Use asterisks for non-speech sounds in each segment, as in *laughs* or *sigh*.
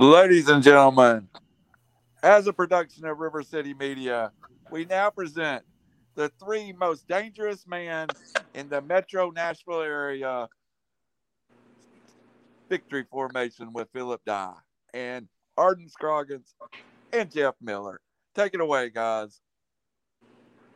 Ladies and gentlemen, as a production of River City Media, we now present the three most dangerous men in the metro Nashville area victory formation with Philip Dye and Arden Scroggins and Jeff Miller. Take it away, guys.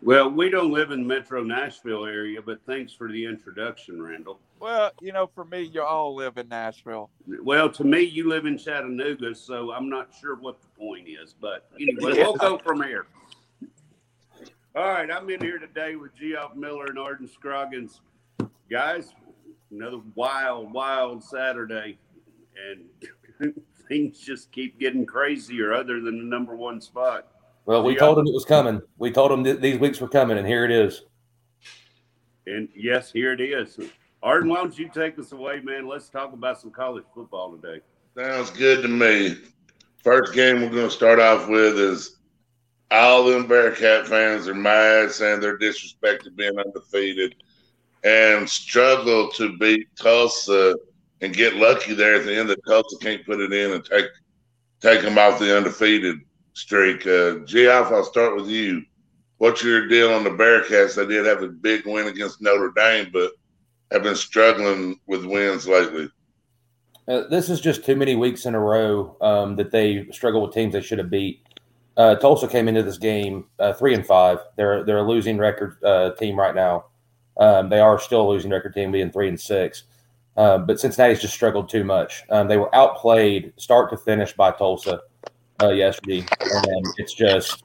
Well, we don't live in metro Nashville area, but thanks for the introduction, Randall. Well, you know, for me, you all live in Nashville. Well, to me, you live in Chattanooga, so I'm not sure what the point is. But anyway, *laughs* we'll go from here. All right, I'm in here today with Geoff Miller and Arden Scroggins. Guys, another wild, wild Saturday, and *laughs* things just keep getting crazier other than the number one spot. Well, we told them it was coming. We told them th- these weeks were coming, and here it is. And yes, here it is. Arden, why don't you take us away, man? Let's talk about some college football today. Sounds good to me. First game we're going to start off with is all them Bearcat fans are mad, saying they're disrespected being undefeated, and struggle to beat Tulsa and get lucky there at the end that Tulsa can't put it in and take take them off the undefeated streak. Uh, Geoff, I'll start with you. What's your deal on the Bearcats? They did have a big win against Notre Dame, but have been struggling with wins lately. Uh, this is just too many weeks in a row um, that they struggle with teams they should have beat. Uh, Tulsa came into this game uh, three and five. They're they're a losing record uh, team right now. Um, they are still a losing record team, being three and six. Uh, but Cincinnati's just struggled too much. Um, they were outplayed start to finish by Tulsa uh, yesterday, and it's just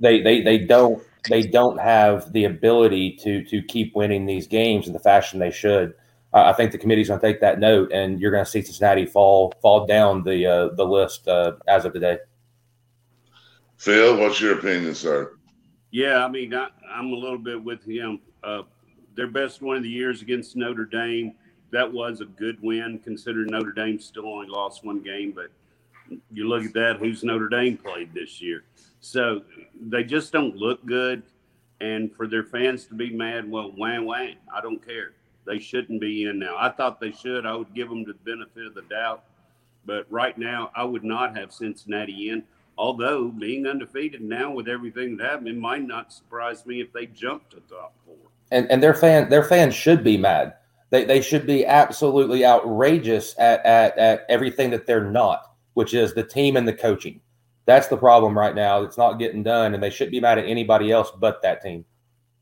they they they don't they don't have the ability to to keep winning these games in the fashion they should. Uh, I think the committee's going to take that note, and you're going to see Cincinnati fall fall down the uh, the list uh, as of today. Phil, what's your opinion, sir? Yeah, I mean, I, am a little bit with him. Uh, their best win of the years against Notre Dame. That was a good win, considering Notre Dame still only lost one game. But you look at that, who's Notre Dame played this year? So they just don't look good. And for their fans to be mad, well, wham, wham, I don't care. They shouldn't be in now. I thought they should. I would give them the benefit of the doubt. But right now, I would not have Cincinnati in. Although being undefeated now with everything that happened, it might not surprise me if they jump to top four. And and their fan their fans should be mad. They they should be absolutely outrageous at at, at everything that they're not, which is the team and the coaching. That's the problem right now. It's not getting done, and they shouldn't be mad at anybody else but that team.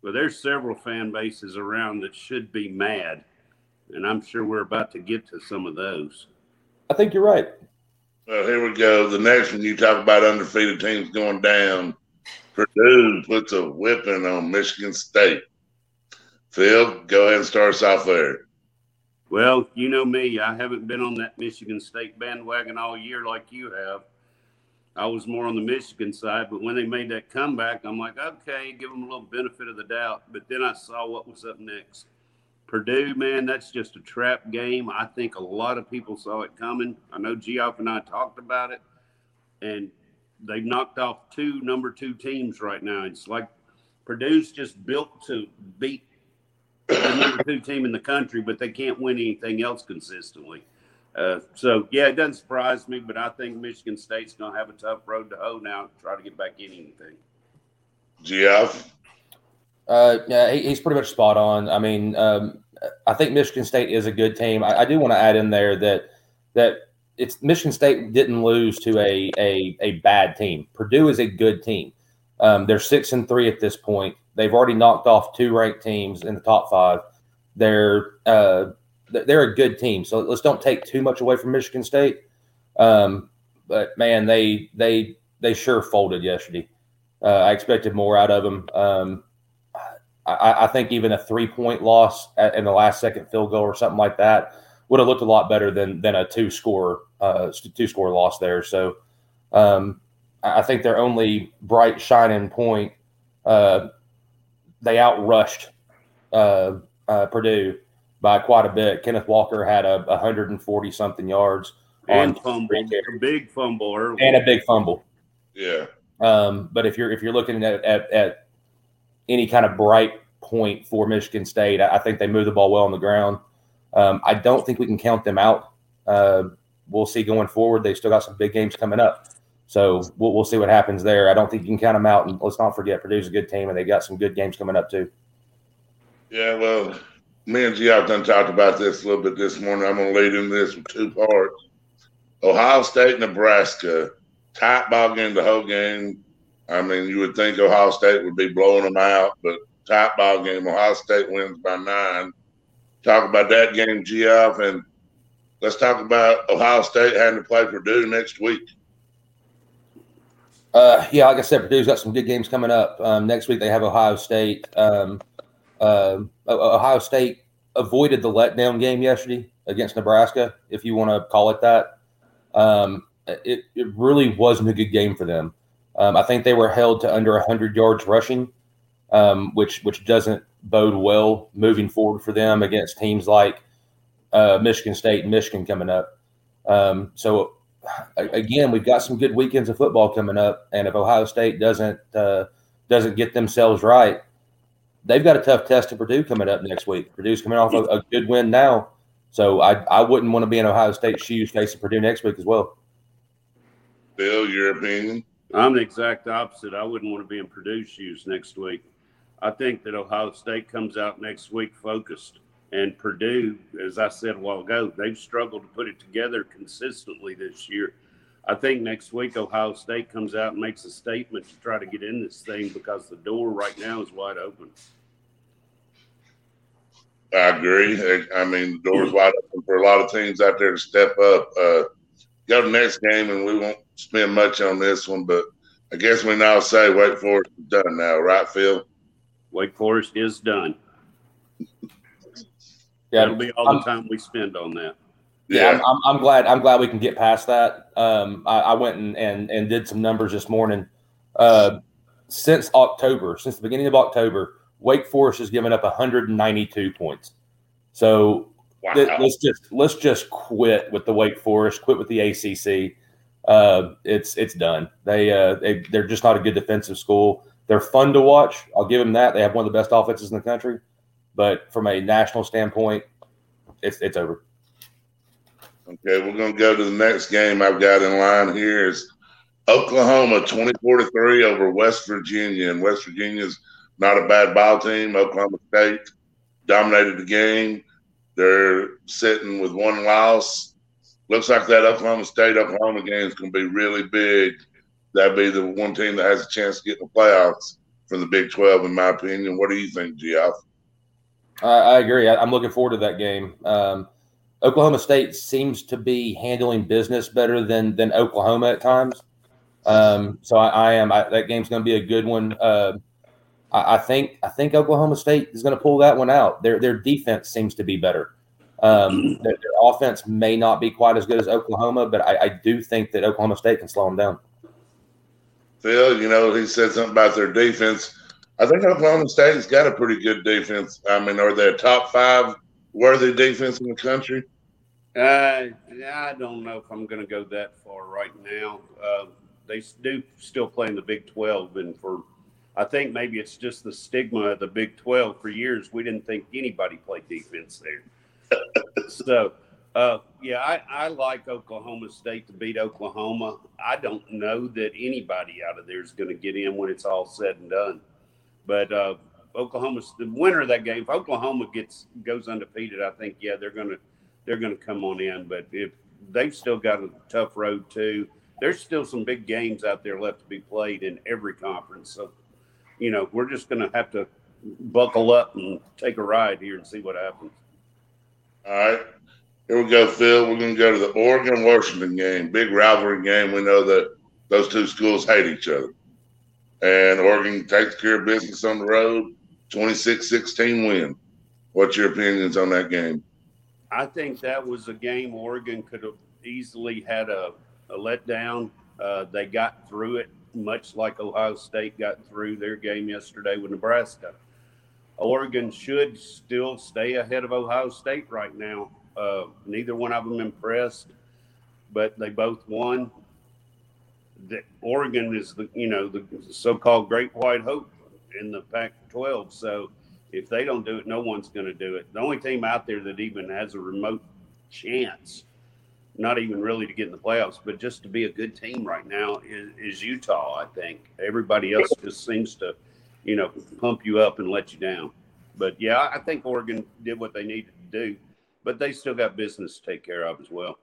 Well, there's several fan bases around that should be mad, and I'm sure we're about to get to some of those. I think you're right. Well, here we go. The next one you talk about undefeated teams going down. Purdue puts a whipping on Michigan State. Phil, go ahead and start us off there. Well, you know me. I haven't been on that Michigan State bandwagon all year like you have. I was more on the Michigan side, but when they made that comeback, I'm like, okay, give them a little benefit of the doubt. But then I saw what was up next. Purdue, man, that's just a trap game. I think a lot of people saw it coming. I know Geoff and I talked about it, and they've knocked off two number two teams right now. It's like Purdue's just built to beat the number two team in the country, but they can't win anything else consistently. Uh, so yeah, it doesn't surprise me, but I think Michigan State's going to have a tough road to hoe now to try to get back in anything. Geoff? Uh, yeah, he, he's pretty much spot on. I mean, um, I think Michigan State is a good team. I, I do want to add in there that that it's Michigan State didn't lose to a a, a bad team. Purdue is a good team. Um, they're six and three at this point. They've already knocked off two ranked teams in the top five. They're uh, they're a good team. So let's don't take too much away from Michigan State. Um, but man, they they they sure folded yesterday. Uh, I expected more out of them. Um, I, I, think even a three point loss at, in the last second field goal or something like that would have looked a lot better than than a two score uh, two score loss there. So um, I think their only bright shining point uh, they outrushed uh, uh Purdue by quite a bit. Kenneth Walker had a 140 something yards and fumble, a big fumble early. and a big fumble. Yeah. Um, but if you're if you're looking at, at, at any kind of bright point for Michigan State, I, I think they move the ball well on the ground. Um, I don't think we can count them out uh, we'll see going forward. They still got some big games coming up. So we'll, we'll see what happens there. I don't think you can count them out. And let's not forget, Purdue's a good team, and they got some good games coming up too. Yeah, well, me and Geoff done talked about this a little bit this morning. I'm going to lead in this with two parts. Ohio State, Nebraska, tight ball game the whole game. I mean, you would think Ohio State would be blowing them out, but tight ball game. Ohio State wins by nine. Talk about that game, Geoff, and let's talk about Ohio State having to play Purdue next week. Uh, yeah, like I said, Purdue's got some good games coming up. Um, next week they have Ohio State. Um, uh, Ohio State avoided the letdown game yesterday against Nebraska, if you want to call it that. Um, it, it really wasn't a good game for them. Um, I think they were held to under 100 yards rushing, um, which which doesn't bode well moving forward for them against teams like uh, Michigan State and Michigan coming up. Um, so again, we've got some good weekends of football coming up, and if Ohio State doesn't uh, doesn't get themselves right, they've got a tough test to Purdue coming up next week. Purdue's coming off a, a good win now, so I I wouldn't want to be in Ohio State shoes facing Purdue next week as well. Bill, your opinion? I'm the exact opposite. I wouldn't want to be in Purdue shoes next week. I think that Ohio State comes out next week focused. And Purdue, as I said a while ago, they've struggled to put it together consistently this year. I think next week Ohio State comes out and makes a statement to try to get in this thing because the door right now is wide open. I agree. I mean, the door's wide open for a lot of teams out there to step up. Uh, go to the next game, and we won't spend much on this one, but I guess we now say Wake Forest is done now, right, Phil? Wake Forest is done. Yeah, that'll be all I'm, the time we spend on that. Yeah, yeah I'm, I'm, I'm, glad. I'm glad we can get past that. Um, I, I, went and, and and did some numbers this morning. Uh, since October, since the beginning of October, Wake Forest has given up 192 points. So wow. th- let's just let's just quit with the Wake Forest, quit with the ACC. Uh, it's it's done. They uh, they they're just not a good defensive school. They're fun to watch. I'll give them that. They have one of the best offenses in the country. But from a national standpoint, it's it's over. Okay, we're gonna go to the next game I've got in line here is Oklahoma 24 to 3 over West Virginia. And West Virginia's not a bad ball team. Oklahoma State dominated the game. They're sitting with one loss. Looks like that Oklahoma State Oklahoma game is going to be really big. That'd be the one team that has a chance to get in the playoffs from the Big 12, in my opinion. What do you think, Geoff? I, I agree. I, am looking forward to that game. Um, Oklahoma State seems to be handling business better than than Oklahoma at times. Um, so I, I am. I, that game's going to be a good one. Uh, I, I, think I think Oklahoma State is going to pull that one out. Their their defense seems to be better. Um, *clears throat* their, their, offense may not be quite as good as Oklahoma, but I, I do think that Oklahoma State can slow them down. Phil, you know, he said something about their defense. I think Oklahoma State's got a pretty good defense. I mean, are they a top five worthy defense in the country? Uh, I don't know if I'm going to go that far right now. Uh, they do still play in the Big 12, and for I think maybe it's just the stigma of the Big 12. For years, we didn't think anybody played defense there. so, uh, yeah, I, I like Oklahoma State to beat Oklahoma. I don't know that anybody out of there is going to get in when it's all said and done. But uh, Oklahoma's the winner of that game. If Oklahoma gets goes undefeated, I think yeah they're gonna they're gonna come on in. But if they've still got a tough road too, there's still some big games out there left to be played in every conference. So you know we're just gonna have to buckle up and take a ride here and see what happens. All right. Here we go, Phil. We're going to go to the Oregon Washington game. Big rivalry game. We know that those two schools hate each other and Oregon takes care of business on the road, 26-16 win. What's your opinions on that game? I think that was a game Oregon could have easily had a, a letdown. Uh, they got through it, much like Ohio State got through their game yesterday with Nebraska. Oregon should still stay ahead of Ohio State right now. Uh, neither one of them impressed, but they both won that Oregon is the you know the so-called Great White Hope in the Pac-12. So if they don't do it, no one's going to do it. The only team out there that even has a remote chance not even really to get in the playoffs, but just to be a good team right now is, is Utah. I think everybody else just seems to, you know, pump you up and let you down. But yeah, I think Oregon did what they needed to do, but they still got business to take care of as well.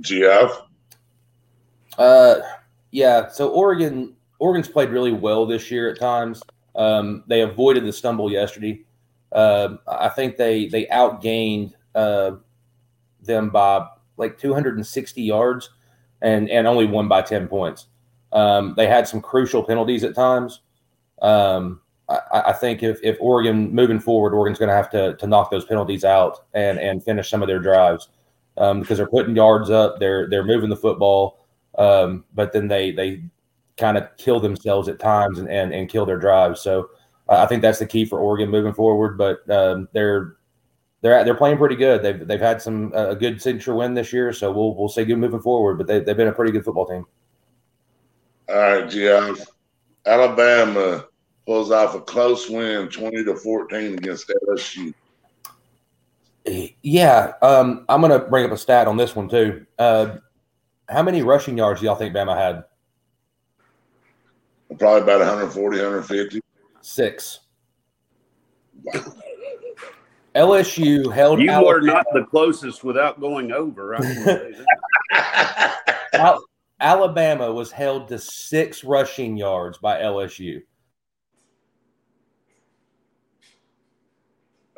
Geoff? Uh, yeah. So Oregon, Oregon's played really well this year at times. Um, they avoided the stumble yesterday. Uh, I think they they outgained uh, them by like 260 yards, and and only won by 10 points. Um, they had some crucial penalties at times. Um, I, I, think if, if Oregon moving forward, Oregon's going to have to to knock those penalties out and and finish some of their drives um, because they're putting yards up, they're they're moving the football, um, but then they they kind of kill themselves at times and, and and kill their drives. So I think that's the key for Oregon moving forward. But um, they're they're they're playing pretty good. They've they've had some uh, a good signature win this year, so we'll we'll say good moving forward. But they they've been a pretty good football team. All right, Geoff. Alabama pulls off a close win, twenty to fourteen against LSU. Yeah, um, I'm going to bring up a stat on this one too. Uh, how many rushing yards do y'all think Bama had? Probably about 140, 150. Six. LSU held. You Alabama. are not the closest without going over. *laughs* Alabama was held to six rushing yards by LSU.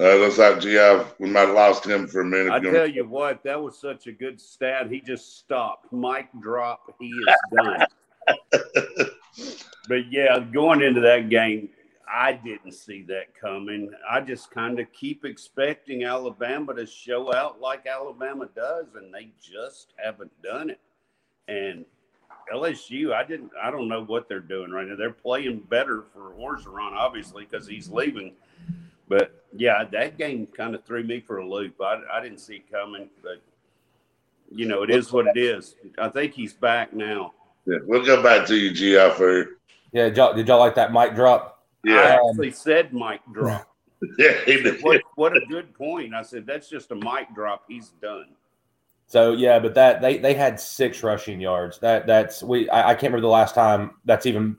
Uh, looks like Geoff, we might have lost him for a minute. I tell you what, that was such a good stat. He just stopped. Mic drop. He is done. *laughs* but yeah, going into that game, I didn't see that coming. I just kind of keep expecting Alabama to show out like Alabama does, and they just haven't done it. And LSU, I didn't. I don't know what they're doing right now. They're playing better for Orgeron, obviously, because he's leaving. But yeah, that game kind of threw me for a loop. I, I didn't see it coming, but you know, it is what it is. I think he's back now. Yeah, we'll go back to you, Geoff. Yeah, did y'all, did y'all like that mic drop? Yeah, I actually said mic drop. *laughs* yeah, he. What, what a good point. I said that's just a mic drop. He's done. So yeah, but that they they had six rushing yards. That that's we I, I can't remember the last time that's even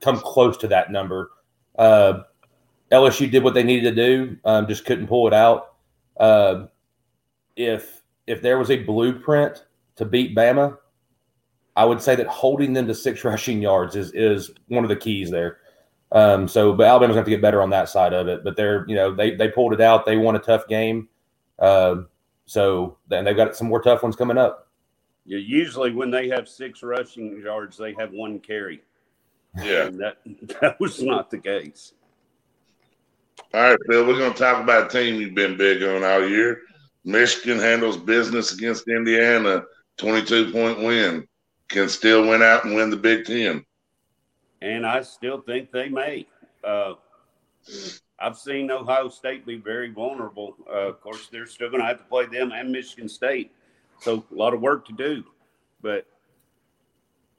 come close to that number. Uh, LSU did what they needed to do, um, just couldn't pull it out. Uh, if if there was a blueprint to beat Bama, I would say that holding them to six *laughs* rushing yards is is one of the keys there. Um, so, but Alabama's going to have to get better on that side of it. But they're, you know, they they pulled it out. They won a tough game. Uh, so, then they've got some more tough ones coming up. Yeah, usually when they have six rushing yards, they have one carry. Yeah, and that *laughs* that was not the case. All right, Phil, we're going to talk about a team you've been big on all year. Michigan handles business against Indiana, 22 point win. Can still win out and win the Big Ten. And I still think they may. Uh, I've seen Ohio State be very vulnerable. Uh, of course, they're still going to have to play them and Michigan State. So a lot of work to do. But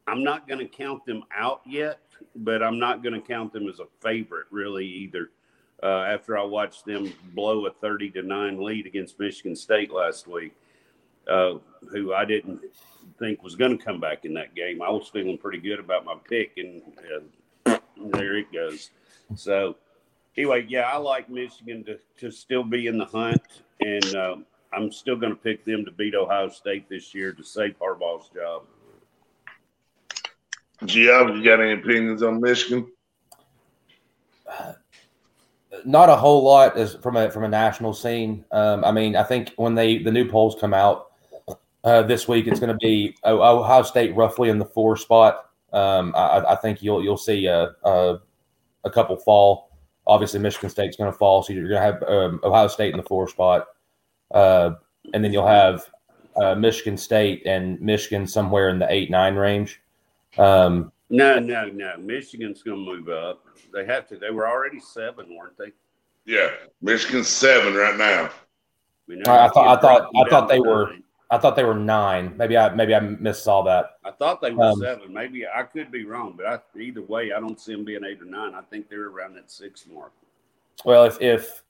I'm not going to count them out yet, but I'm not going to count them as a favorite really either uh, after I watched them blow a 30 to 9 lead against Michigan State last week, uh, who I didn't think was going to come back in that game. I was feeling pretty good about my pick, and uh, there it goes. So, anyway, yeah, I like Michigan to, to still be in the hunt, and uh, I'm still going to pick them to beat Ohio State this year to save Harbaugh's job. Geoff, you got any opinions on Michigan? not a whole lot as from a from a national scene. Um, I mean, I think when they the new polls come out uh, this week, it's going to be Ohio State roughly in the four spot. Um, I, I, think you'll you'll see a, a, a couple fall. Obviously, Michigan State's going to fall, so you're going to have um, Ohio State in the four spot, uh, and then you'll have uh, Michigan State and Michigan somewhere in the eight nine range. Um, no, no, no. Michigan's going to move up. They have to. They were already seven, weren't they? Yeah, Michigan's seven right now. I, I thought. I thought. I thought they were. I thought they were nine. Maybe I maybe I missaw that. I thought they were um, seven. Maybe I could be wrong, but I, either way, I don't see them being eight or nine. I think they're around that six mark. Well, if if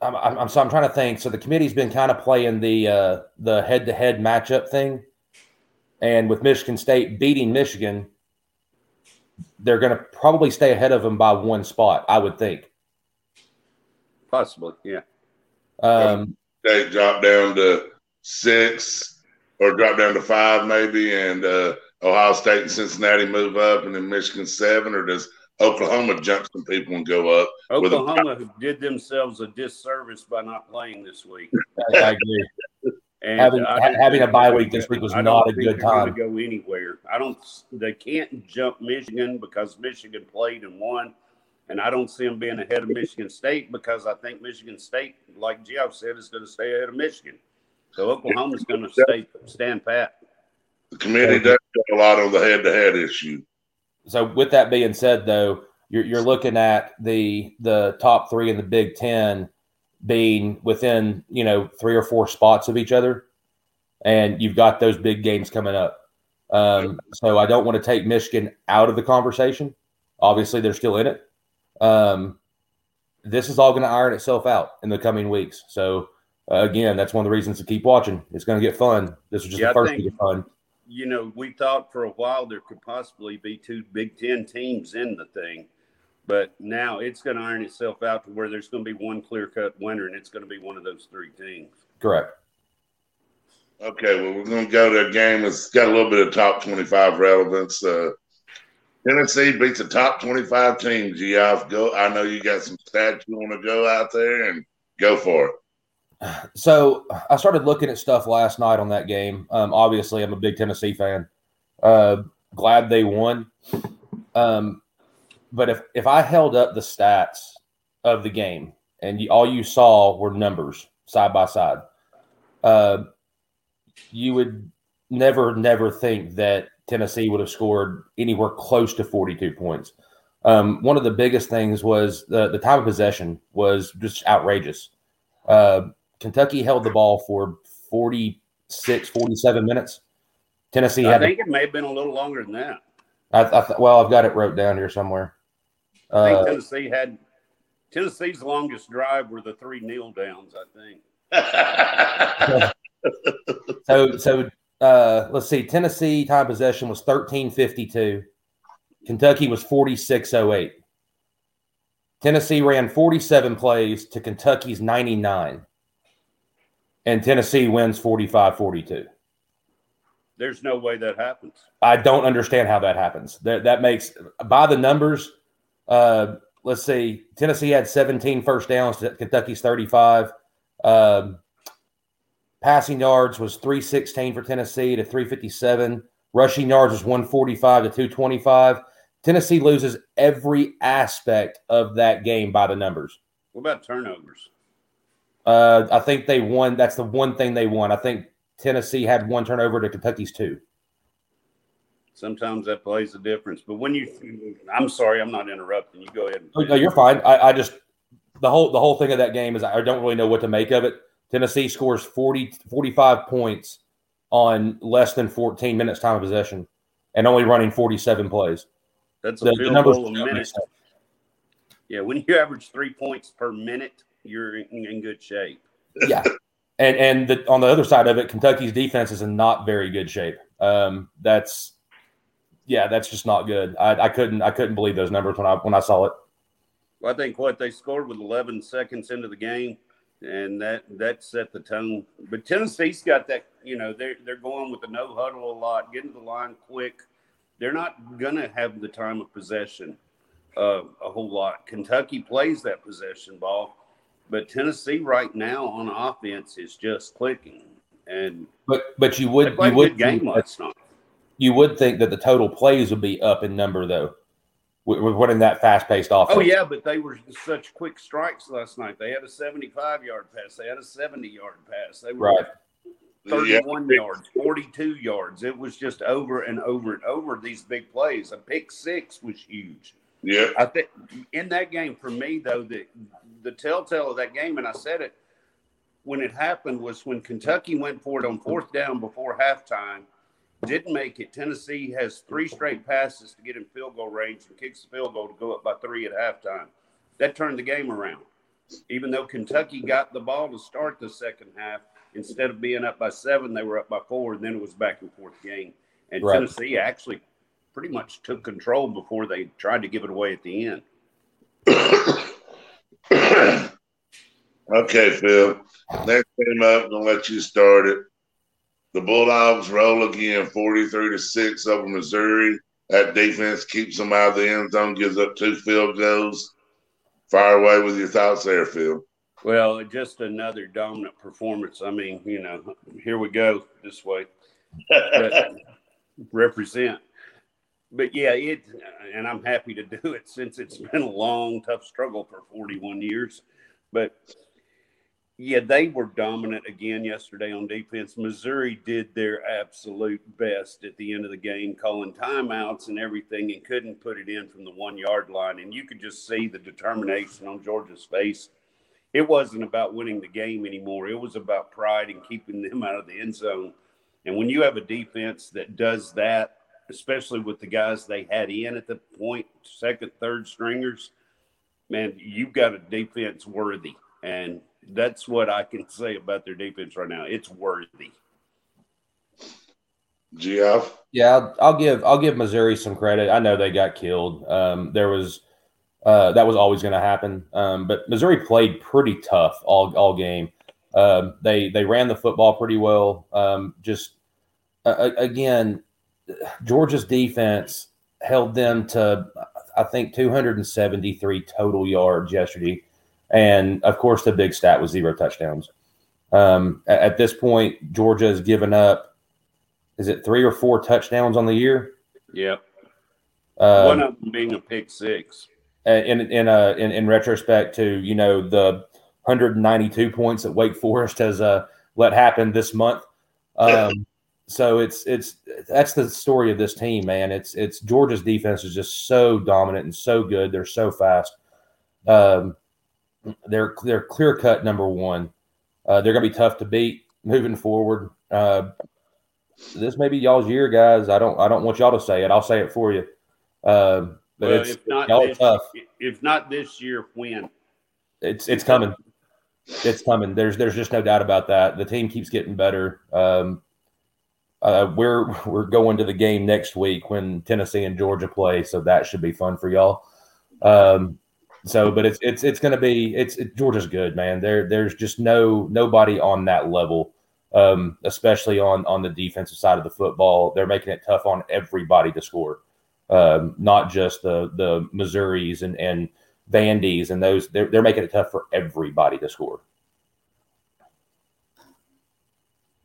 I'm, I'm, I'm so I'm trying to think. So the committee's been kind of playing the uh, the head to head matchup thing, and with Michigan State beating Michigan, they're going to probably stay ahead of them by one spot. I would think. Possibly, yeah. Um, They drop down to six or drop down to five, maybe, and uh, Ohio State and Cincinnati move up, and then Michigan seven, or does Oklahoma jump some people and go up? with a- Oklahoma did themselves a disservice by not playing this week. I, I agree. And Having- I ha- having a bye week this week was I don't not a good they're gonna. Go anywhere? I don't. They can't jump Michigan because Michigan played and won, and I don't see them being ahead of Michigan State because I think Michigan State, like Geoff said, is going to stay ahead of Michigan. So Oklahoma's going *laughs* to stay stand pat. The committee does go a lot on the head-to-head issue. So with that being said, though, you're you're looking at the the top three in the Big Ten being within you know three or four spots of each other, and you've got those big games coming up. Um, so I don't want to take Michigan out of the conversation. Obviously, they're still in it. Um, this is all going to iron itself out in the coming weeks. So uh, again, that's one of the reasons to keep watching. It's going to get fun. This is just Yeah, the first think- to fun. You know, we thought for a while there could possibly be two Big Ten teams in the thing, but now it's going to iron itself out to where there's going to be one clear cut winner, and it's going to be one of those three teams. Correct. Okay, well, we're going to go to a game that's got a little bit of top 25 relevance. Uh, Tennessee beats the top 25 team, Geoff. Go. I know you got some stats you want to go out there and go for it. So I started looking at stuff last night on that game. Um, obviously, I'm a big Tennessee fan. Uh, glad they won. Um, but if if I held up the stats of the game and you, all you saw were numbers side by side, uh, you would never never think that Tennessee would have scored anywhere close to 42 points. Um, one of the biggest things was the the time of possession was just outrageous. Uh, Kentucky held the ball for 46, 47 minutes. Tennessee I had, think it may have been a little longer than that. I, I, th- well, I've got it wrote down here somewhere. I think Uh, Tennessee had Tennessee's longest drive were the three kneel downs. I think. *laughs* so, so uh, let's see. Tennessee time possession was 1352. Kentucky was 4608. Tennessee ran 47 plays to Kentucky's 99. And Tennessee wins 45 42. There's no way that happens. I don't understand how that happens. That that makes by the numbers. Uh, let's see. Tennessee had 17 first downs to Kentucky's 35. Um, passing yards was 316 for Tennessee to 357. Rushing yards was 145 to 225. Tennessee loses every aspect of that game by the numbers. What about turnovers? Uh, I think they won. That's the one thing they won. I think Tennessee had one turnover to Kentucky's two. Sometimes that plays a difference. But when you, I'm sorry, I'm not interrupting. You go ahead. And Oh, No, you're fine. I, I just the whole the whole thing of that game is I don't really know what to make of it. Tennessee scores 40, 45 points on less than 14 minutes time of possession and only running 47 plays. That's a The, the field goal a minute. Yeah, when you average three points per minute, you're in, good shape. yeah. And and the, on the other side of it, Kentucky's defense is in not very good shape. Um, that's yeah, that's just not good. I, I couldn't I couldn't believe those numbers when I when I saw it. Well, I think what they scored with 11 seconds into the game, and that that set the tone. But Tennessee's got that. You know, they're they're going with the no huddle a lot, getting to the line quick. They're not gonna have the time of possession uh, a whole lot. Kentucky plays that possession ball, but Tennessee right now on offense is just clicking, and But but you would you would game think that- last night. you would think that the total plays would be up in number though. With, with running that fast paced oh, offense. Oh yeah, but they were such quick strikes last night. They had a 75 yard pass. They had a 70 yard pass. They were Right. 31 yards, 42 yards. It was just over and over and over these big plays. A pick six was huge. Yeah. I think in that game for me though, the the telltale of that game, and I said it when it happened was when Kentucky went for it on fourth down before halftime, didn't make it. Tennessee has three straight passes to get in field goal range and kicks the field goal to go up by three at halftime. That turned the game around. even though Kentucky got the ball to start the second half, instead of being up by seven, they were up by four, and then it was back and forth game. And right. Tennessee actually pretty much took control before they tried to give it away at the end. okay, Phil. Next game up, I'm gonna let you start it. The Bulldogs roll again, 43 to 6 over Missouri. That defense keeps them out of the end zone, gives up two field goals. Fire away with your thoughts there, Phil. Well, just another dominant performance. I mean, you know, here we go this way. *laughs* represent. But yeah, it, and I'm happy to do it since it's been a long, tough struggle for 41 years. But yeah, they were dominant again yesterday on defense. Missouri did their absolute best at the end of the game, calling timeouts and everything, and couldn't put it in from the one yard line. And you could just see the determination on Georgia's face. It wasn't about winning the game anymore, it was about pride and keeping them out of the end zone. And when you have a defense that does that, especially with the guys they had in at the point, second, third stringers, man, you've got a defense worthy. And that's what I can say about their defense right now. It's worthy. Geoff? Yeah, I'll, I'll, give I'll give Missouri some credit. I know they got killed. Um, there was uh, that was always going to happen, um, but Missouri played pretty tough all all game. Um, they they ran the football pretty well. Um, just uh, again, Georgia's defense held them to I think 273 total yards yesterday. And of course, the big stat was zero touchdowns. Um, at, this point, Georgia has given up, is it three or four touchdowns on the year? Yep. Uh, One of them being a pick six. In in, uh, in in retrospect to you know the 192 points that Wake Forest has uh, let happen this month. Um, so it's it's that's the story of this team, man. It's it's Georgia's defense is just so dominant and so good. They're so fast. Um, they're they're clear cut number one. Uh, they're going to be tough to beat moving forward. Uh, this may be y'all's year, guys. I don't I don't want y'all to say it. I'll say it for you. Uh, but well, it's not y'all this, tough. If not this year, when? It's it's coming. It's coming. There's there's just no doubt about that. The team keeps getting better. Um, uh, we're we're going to the game next week when Tennessee and Georgia play, so that should be fun for y'all. Um, so, but it's it's it's going to be it's it, Georgia's good, man. There there's just no nobody on that level, um, especially on on the defensive side of the football. They're making it tough on everybody to score, um, not just the the Missouris and and Vandy's and those. They're they're making it tough for everybody to score.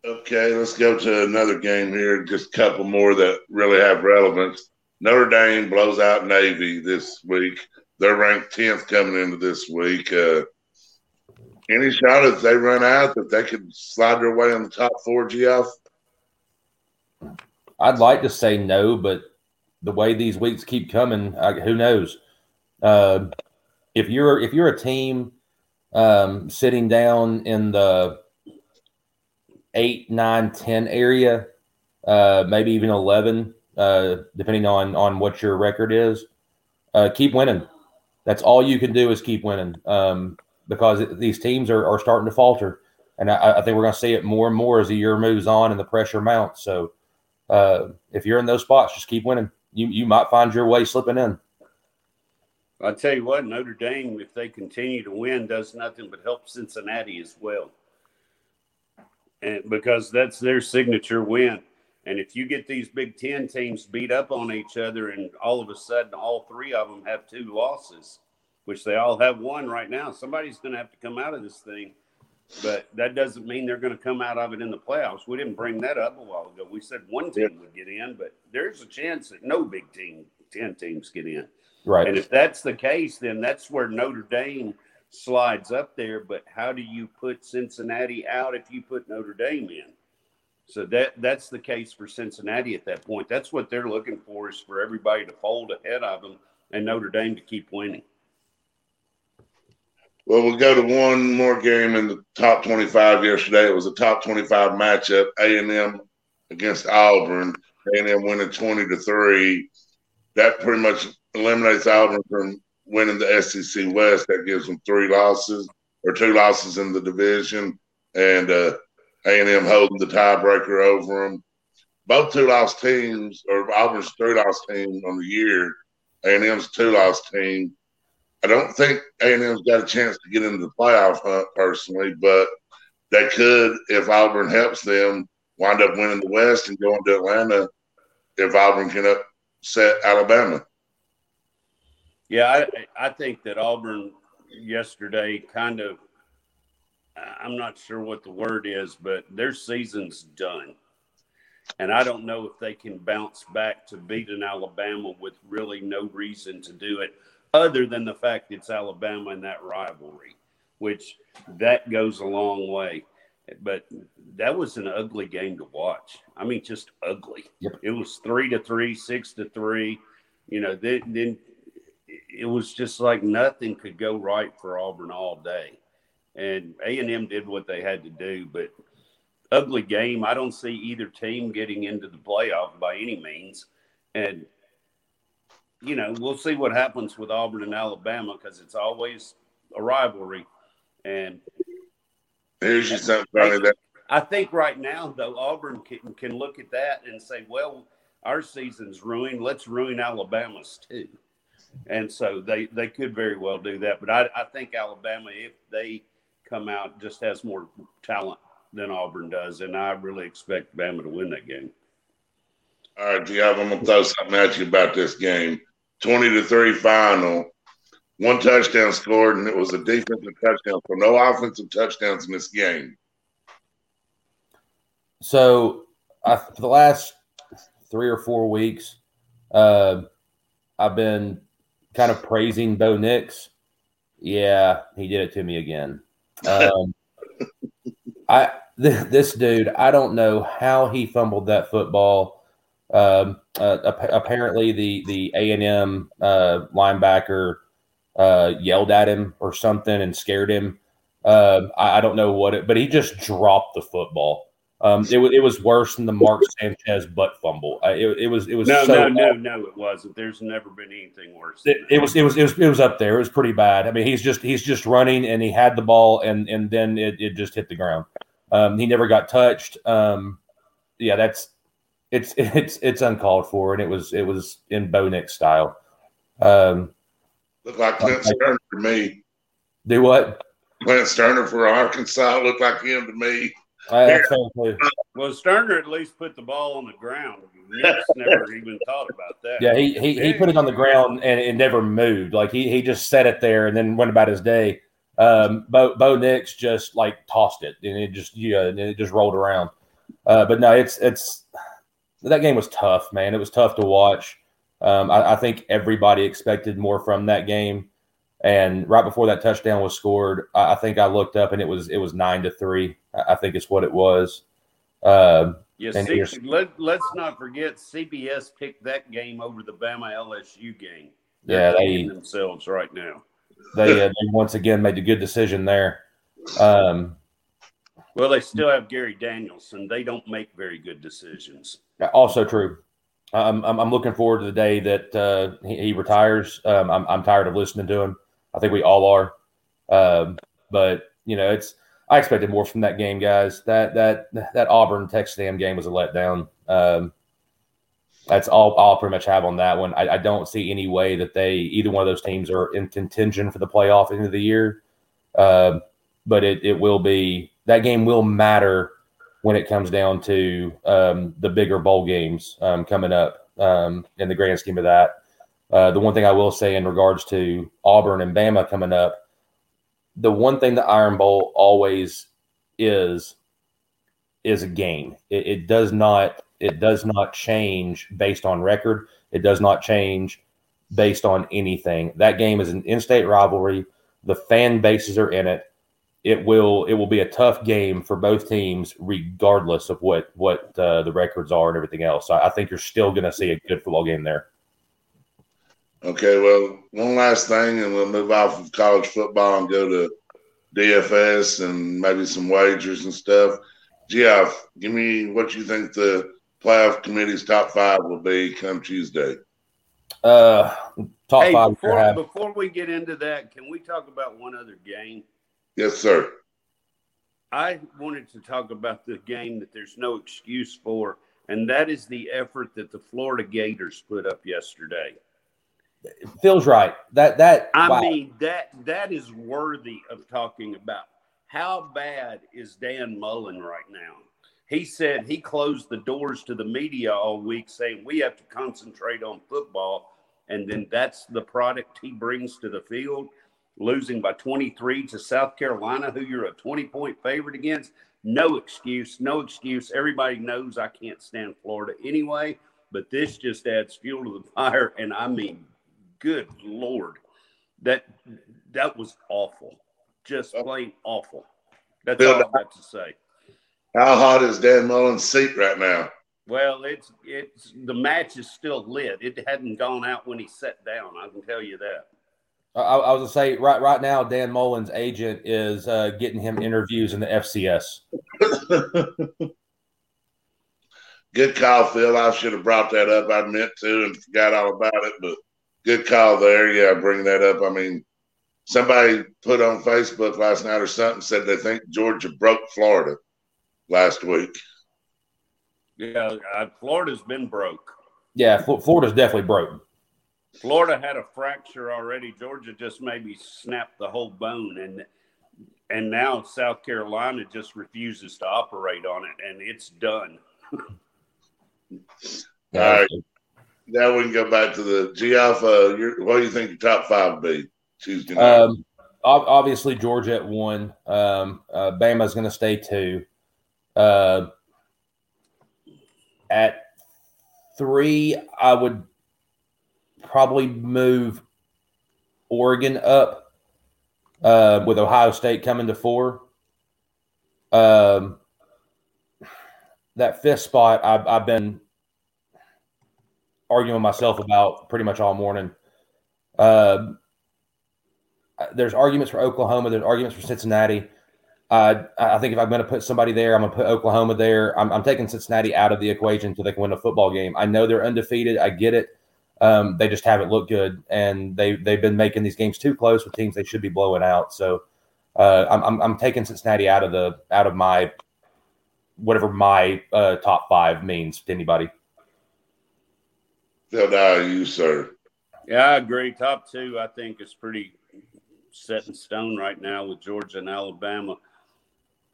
Okay, let's go to another game here. Just a couple more that really have relevance. Notre Dame blows out Navy this week they're ranked tenth coming into this week. Uh, any shot if they run out that they could slide their way in the top four, Geoff? I'd like to say no, but the way these weeks keep coming, I, who knows? Uh, if you're if you're a team um, sitting down in the eight, nine, ten area, uh, maybe even eleven, uh, depending on on what your record is, uh, keep winning that's all you can do is keep winning um, because it, these teams are, are starting to falter. And I, I think we're going to see it more and more as the year moves on and the pressure mounts. So uh, if you're in those spots, just keep winning. You, you might find your way slipping in. I'll tell you what, Notre Dame, if they continue to win, does nothing but help Cincinnati as well. And because that's their signature win. And if you get these Big Ten teams beat up on each other, and all of a sudden all three of them have two losses, which they all have one right now, somebody's going to have to come out of this thing. But that doesn't mean they're going to come out of it in the playoffs. We didn't bring that up a while ago. We said one team would get in, but there's a chance that no Big Team ten teams get in. Right. And if that's the case, then that's where Notre Dame slides up there. But how do you put Cincinnati out if you put Notre Dame in? So that that's the case for Cincinnati at that point. That's what they're looking for is for everybody to fold ahead of them and Notre Dame to keep winning. Well, we'll go to one more game in the top 25 yesterday. It was a top 25 matchup, A&M against Auburn. A&M winning 20 to 3. That pretty much eliminates Auburn from winning the SEC West. That gives them three losses or two losses in the division, and uh, A&M holding the tiebreaker over them. Both two loss teams, or Auburn's three loss team on the year, A&M's two loss team. I don't think A&M's got a chance to get into the playoff hunt personally, but they could if Auburn helps them wind up winning the West and going to Atlanta if Auburn can upset Alabama. Yeah, I, I think that Auburn yesterday kind of, I'm not sure what the word is, but their season's done. And I don't know if they can bounce back to beat an Alabama with really no reason to do it other than the fact it's Alabama and that rivalry, which that goes a long way. But that was an ugly game to watch. I mean, just ugly. Yep. It was three to three, six to three. You know, then, then it was just like nothing could go right for Auburn all day. And A and M did what they had to do, but ugly game. I don't see either team getting into the playoff by any means. And you know, we'll see what happens with Auburn and Alabama because it's always a rivalry. And here's just something that I think right now though Auburn can can look at that and say, well, our season's ruined. Let's ruin Alabama's too. And so they they could very well do that. But I, I think Alabama, if they come out, just has more talent than Auburn does, and I really expect Bama to win that game. All right, Geoff, I'm gonna throw something at you about this game. Twenty to three final, one touchdown scored, and it was a defensive touchdown. So no offensive touchdowns in this game. So I, for the last three or four weeks, uh, I've been kind of praising Bo Nix. Yeah, he did it to me again. Um, *laughs* I th- this dude, I don't know how he fumbled that football. Um, uh, apparently, the the A and M uh, linebacker uh, yelled at him or something and scared him. Uh, I, I, don't know what it, but he just dropped the football. Um, it was it was worse than the Mark Sanchez butt fumble. Uh, it, it was it was no so no no no it wasn't. There's never been anything worse. It, it, was it was it was it was up there. It was pretty bad. I mean, he's just he's just running and he had the ball and and then it, it just hit the ground. Um, he never got touched. Um, yeah, that's it's *laughs* it's it's uncalled for, and it was it was in Bo Nix style. Um, Looked like Clint Stoerner to me. Do what? Clint Stoerner for Arkansas looked like him to me. I, well, Stoerner at least put the ball on the ground. Nix *laughs* never even thought about that. Yeah, he he, he put it on the ground and it never moved. Like he he just set it there and then went about his day. Um, Bo Bo Nix just like tossed it and it just yeah, and it just rolled around. Uh, but no, it's it's that game was tough, man. It was tough to watch. Um, I, I, think everybody expected more from that game. And right before that touchdown was scored, I, I think I looked up and it was it was nine to three. I, I think it's what it was. Um, yes, C- let, let's not forget CBS picked that game over the Bama LSU game. They're yeah, they themselves right now. They, uh, they once again made a good decision there. Um, well, they still have Gary Danielson. They don't make very good decisions. Also true. I'm, I'm, I'm looking forward to the day that uh, he, he, retires. Um, I'm, I'm tired of listening to him. I think we all are. Um, but you know, it's I expected more from that game, guys. That that that Auburn Texas A&M game was a letdown. Um, that's all I'll pretty much have on that one. I, I, don't see any way that they either one of those teams are in contention for the playoff end of the year. Uh, but it, it will be that game will matter when it comes down to um, the bigger bowl games um, coming up um, in the grand scheme of that. Uh, the one thing I will say in regards to Auburn and Bama coming up, the one thing the Iron Bowl always is is a game. It, it does not it does not change based on record. It does not change based on anything. That game is an in-state rivalry. The fan bases are in it it will it will be a tough game for both teams, regardless of what what uh, the records are and everything else. I think you're still going to see a good football game there. Okay, well, one last thing, and we'll move off of college football and go to DFS and maybe some wagers and stuff. Geoff, give me what you think the playoff committee's top five will be come Tuesday. Uh, top Hey, five. before, before we get into that, can we talk about one other game? Yes, sir. I wanted to talk about the game that there's no excuse for, and that is the effort that the Florida Gators put up yesterday. Feels right. That that I wow. mean, that that is worthy of talking about. How bad is Dan Mullen right now? He said he closed the doors to the media all week, saying we have to concentrate on football, and then that's the product he brings to the field. Losing by 23 to South Carolina, who you're a 20 point favorite against, no excuse, no excuse. Everybody knows I can't stand Florida anyway, but this just adds fuel to the fire. And I mean, good lord, that that was awful, just plain awful. That's Bill, all I've to say. How hot is Dan Mullen's seat right now? Well, it's it's the match is still lit. It hadn't gone out when he sat down. I can tell you that. I, I was gonna say right right now, Dan Mullen's agent is uh, getting him interviews in the FCS. *laughs* Good call, Phil. I should have brought that up. I meant to and forgot all about it, but good call there. Yeah, bring that up. I mean, somebody put on Facebook last night or something said they think Georgia broke Florida last week. Yeah, uh, Florida's been broke. Yeah, Fl- Florida's definitely broken. Florida had a fracture already. Georgia just maybe snapped the whole bone, and and now South Carolina just refuses to operate on it, and it's done. All right. Now we can go back to the G Your, what do you think your top five be Tuesday night? Um, obviously, Georgia at one. Um, uh, Bama's going to stay two. Uh, at three, I would probably move Oregon up uh, with Ohio State coming to four. Um, that fifth spot, I've, I've been arguing myself about pretty much all morning. Uh, there's arguments for Oklahoma. There's arguments for Cincinnati. Uh, I think if I'm going to put somebody there, I'm going to put Oklahoma there. I'm, I'm, taking Cincinnati out of the equation so they can win a football game. I know they're undefeated. I get it. Um, they just haven't looked good, and they they've been making these games too close with teams they should be blowing out. So uh, I'm, I'm, I'm taking Cincinnati out of the out of my whatever my uh, top five means to anybody. Dye, you sir. Yeah, I agree. Top two, I think, is pretty set in stone right now with Georgia and Alabama.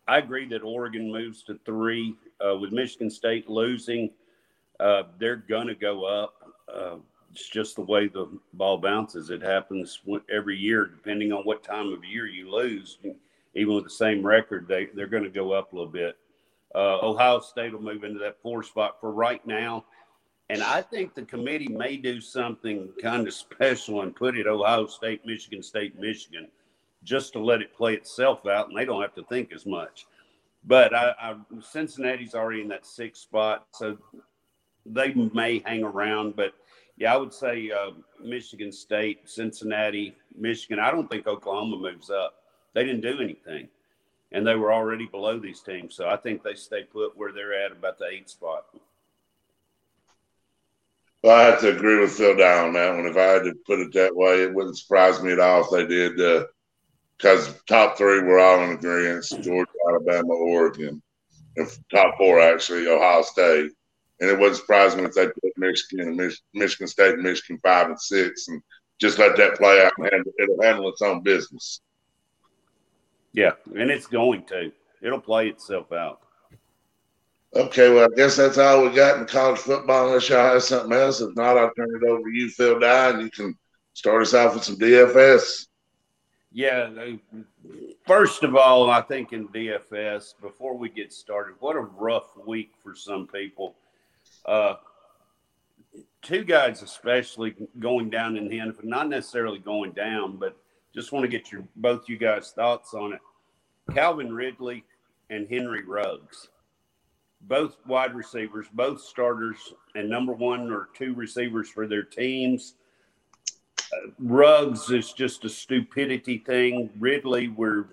I agree that Oregon moves to three uh, with Michigan State losing. Uh, they're to go up. Uh, it's just the way the ball bounces. It happens every year, depending on what time of year you lose. Even with the same record, they, they're going to go up a little bit. Uh, Ohio State will move into that four spot for right now. And I think the committee may do something kind of special and put it Ohio State, Michigan State, Michigan, just to let it play itself out, and they don't have to think as much. But I, I, Cincinnati's already in that sixth spot, so they may hang around. But yeah, I would say uh, Michigan State, Cincinnati, Michigan. I don't think Oklahoma moves up. They didn't do anything, and they were already below these teams. So I think they stay put where they're at, about the eighth spot. Well, I have to agree with Phil Down on that one. If I had to put it that way, it wouldn't surprise me at all if they did, because uh, top three were all in agreement: Georgia, Alabama, Oregon, and top four actually Ohio State. And it wouldn't surprise me if they put Michigan and Mich- Michigan State and Michigan five and six, and just let that play out and handle, it'll handle its own business. Yeah, and it's going to. It'll play itself out. Okay, well, I guess that's all we got in college football, unless y'all have something else. If not, I'll turn it over to you, Phil Dye, and you can start us off with some DFS. Yeah. First of all, I think in DFS, before we get started, what a rough week for some people. Uh, two guys, especially going down in the end, not necessarily going down, but just want to get your both you guys' thoughts on it. Calvin Ridley and Henry Ruggs both wide receivers, both starters, and number one or two receivers for their teams. Uh, Ruggs is just a stupidity thing. Ridley, we're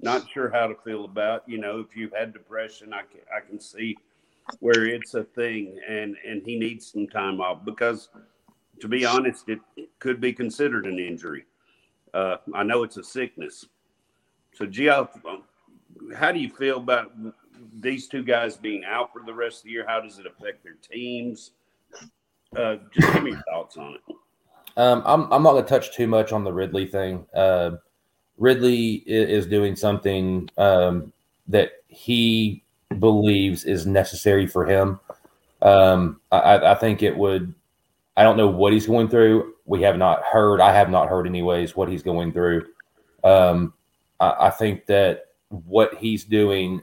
not sure how to feel about. You know, if you've had depression, I can, I can see where it's a thing, and and he needs some time off because to be honest, it could be considered an injury. Uh, I know it's a sickness. So, Gio, how do you feel about these two guys being out for the rest of the year? How does it affect their teams? Uh, just give me your thoughts on it. Um, I'm, I'm not going to touch too much on the Ridley thing. Uh, Ridley is doing something um, that he believes is necessary for him. Um, I, I, think it would. I don't know what he's going through. We have not heard. I have not heard, anyways, what he's going through. Um, I, I, think that what he's doing,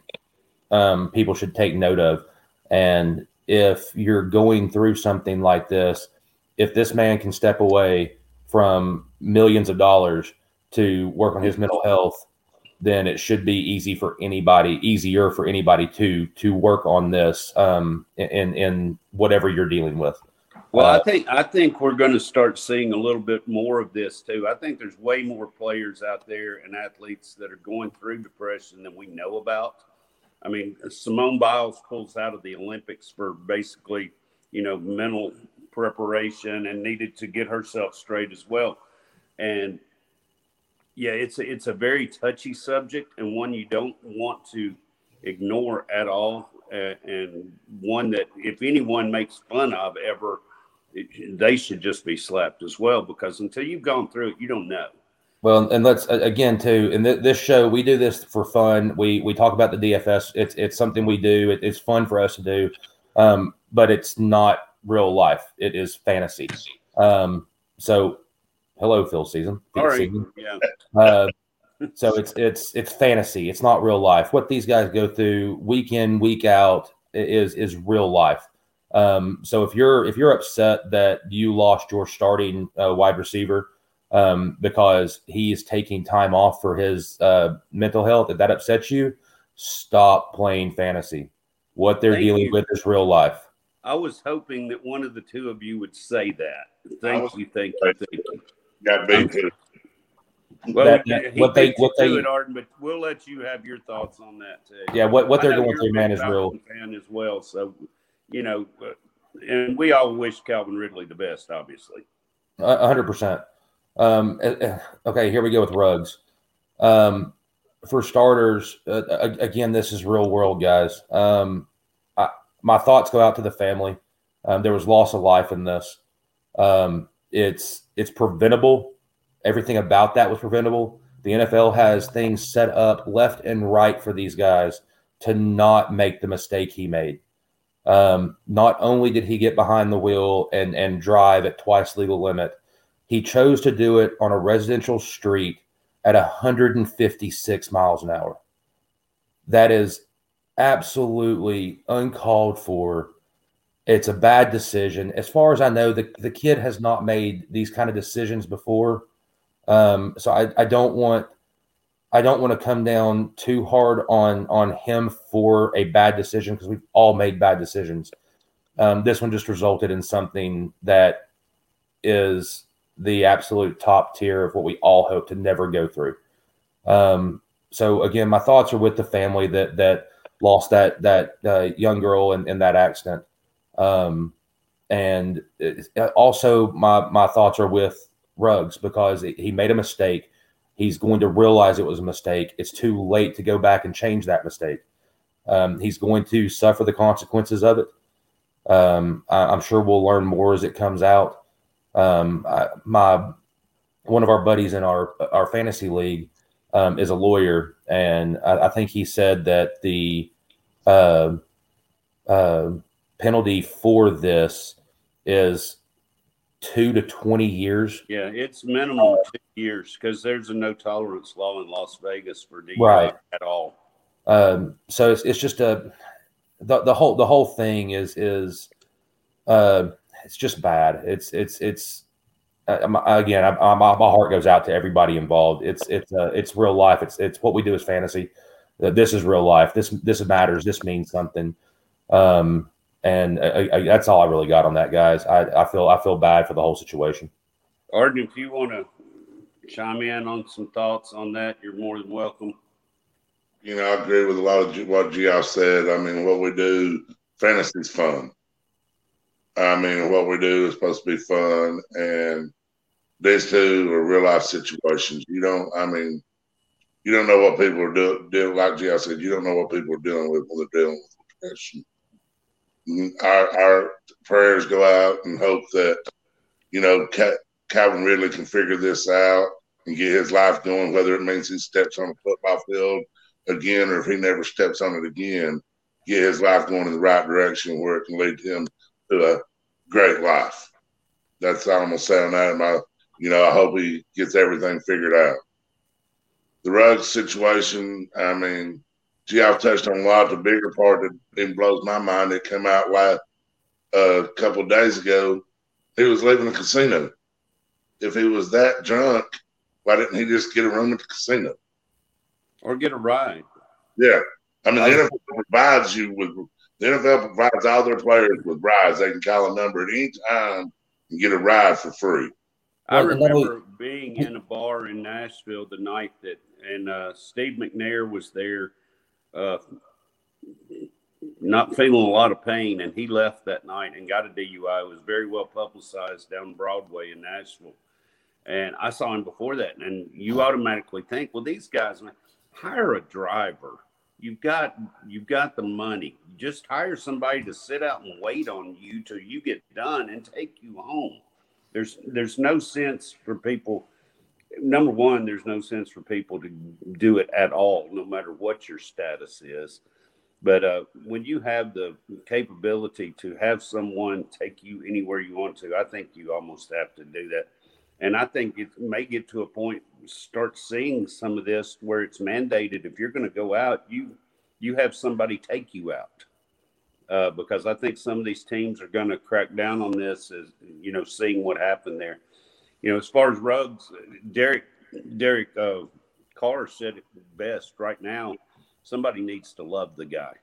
um, people should take note of. And if you're going through something like this, if this man can step away from millions of dollars to work on his mental health, then it should be easy for anybody, easier for anybody to to work on this um, in in whatever you're dealing with. Well, uh, I think I think we're going to start seeing a little bit more of this too. I think there's way more players out there and athletes that are going through depression than we know about. I mean, Simone Biles pulls out of the Olympics for basically, you know, mental preparation and needed to get herself straight as well. And yeah, it's a, it's a very touchy subject and one you don't want to ignore at all, uh, and one that if anyone makes fun of ever, it, they should just be slapped as well because until you've gone through it, you don't know. Well, and let's again too. In th- this show, we do this for fun. We we talk about the DFS. It's it's something we do. It, it's fun for us to do, um, but it's not real life. It is fantasy. Um, so hello, Phil season. Right. Season. Yeah. Uh, so it's it's it's fantasy. It's not real life. What these guys go through week in week out is is real life. Um, so if you're if you're upset that you lost your starting uh, wide receiver um, because he is taking time off for his uh, mental health, if that upsets you, stop playing fantasy. What they're Thank dealing you. with is real life. I was hoping that one of the two of you would say that. Thank you, thank you, thank you. Got beat Well, that, that, what they what they it, Arden, but we'll let you have your thoughts on that too. Yeah, what what they're going through, man, is real. Fan as well, so you know, and we all wish Calvin Ridley the best, obviously. A hundred percent. Um, eh, eh, okay, here we go with Ruggs. Um, for starters, uh, again, this is real world, guys. Um, I, my thoughts go out to the family. Um, there was loss of life in this. Um, it's it's preventable. Everything about that was preventable. The NFL has things set up left and right for these guys to not make the mistake he made. Um, not only did he get behind the wheel and and drive at twice legal limit, he chose to do it on a residential street at 156 miles an hour. That is absolutely uncalled for it's a bad decision. As far as I know, the, the kid has not made these kind of decisions before. Um, so I, I don't want I don't want to come down too hard on on him for a bad decision because we've all made bad decisions. Um, this one just resulted in something that is the absolute top tier of what we all hope to never go through. Um, so again, my thoughts are with the family that that lost that that uh, young girl in, in that accident. Um, and also, my my thoughts are with Ruggs because he made a mistake. He's going to realize it was a mistake. It's too late to go back and change that mistake. Um, he's going to suffer the consequences of it. Um, I, am sure we'll learn more as it comes out. Um, I, my one of our buddies in our our fantasy league um, is a lawyer, and I, I, think he said that the uh, uh, penalty for this is two to 20 years. Yeah, it's minimum two years because there's a no tolerance law in Las Vegas for DUI right. at all. Um, so it's, it's just a the, the whole the whole thing is is uh, it's just bad. It's it's it's uh, again, I, I, my, my heart goes out to everybody involved. It's it's uh, it's real life. It's it's what we do as fantasy. Uh, this is real life. This this matters. This means something. Um, and I, I, that's all I really got on that, guys. I, I feel I feel bad for the whole situation. Arden, if you want to chime in on some thoughts on that, you're more than welcome. You know, I agree with a lot of what Gio said. I mean, what we do, fantasy's fun. I mean, what we do is supposed to be fun, and these two are real life situations. You don't, I mean, you don't know what people are doing. Do, like GL said, you don't know what people are dealing with when they're dealing with depression. Mm, our, our prayers go out and hope that, you know, Calvin Ridley can figure this out and get his life going, whether it means he steps on a football field again or if he never steps on it again, get his life going in the right direction where it can lead to him to a great life. That's all I'm gonna say on that. My, you know, I hope he gets everything figured out. The Ruggs situation, I mean, gee, I've touched on a lot. The bigger part that even blows my mind, it came out last uh, a couple days ago. He was leaving the casino. If he was that drunk, why didn't he just get a room at the casino? Or get a ride? Yeah. I mean, the NFL provides you with the NFL provides all their players with rides. They can call a number at any time and get a ride for free. I remember being in a bar in Nashville the night that, and uh, Steve McNair was there, uh, not feeling a lot of pain, and he left that night and got a DUI. It was very well publicized down Broadway in Nashville. And I saw him before that, and you automatically think, well, these guys, hire a driver you've got you've got the money. Just hire somebody to sit out and wait on you till you get done and take you home. There's there's no sense for people. Number one, there's no sense for people to do it at all, no matter what your status is. But uh, when you have the capability to have someone take you anywhere you want to, I think you almost have to do that. And I think it may get to a point start seeing some of this where it's mandated if you're going to go out you you have somebody take you out uh, because I think some of these teams are going to crack down on this as you know seeing what happened there. You know, as far as Ruggs, Derek Derek uh, Carr said it best. Right now, somebody needs to love the guy,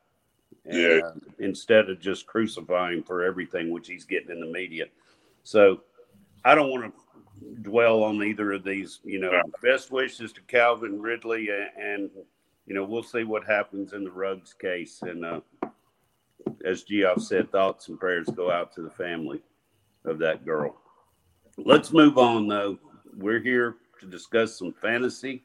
and, yeah. Uh, instead of just crucifying for everything which he's getting in the media. So, I don't want to dwell on either of these. You know, best wishes to Calvin Ridley, and, and you know we'll see what happens in the Ruggs case. And uh, as Geoff said, thoughts and prayers go out to the family of that girl. Let's move on though. We're here to discuss some fantasy.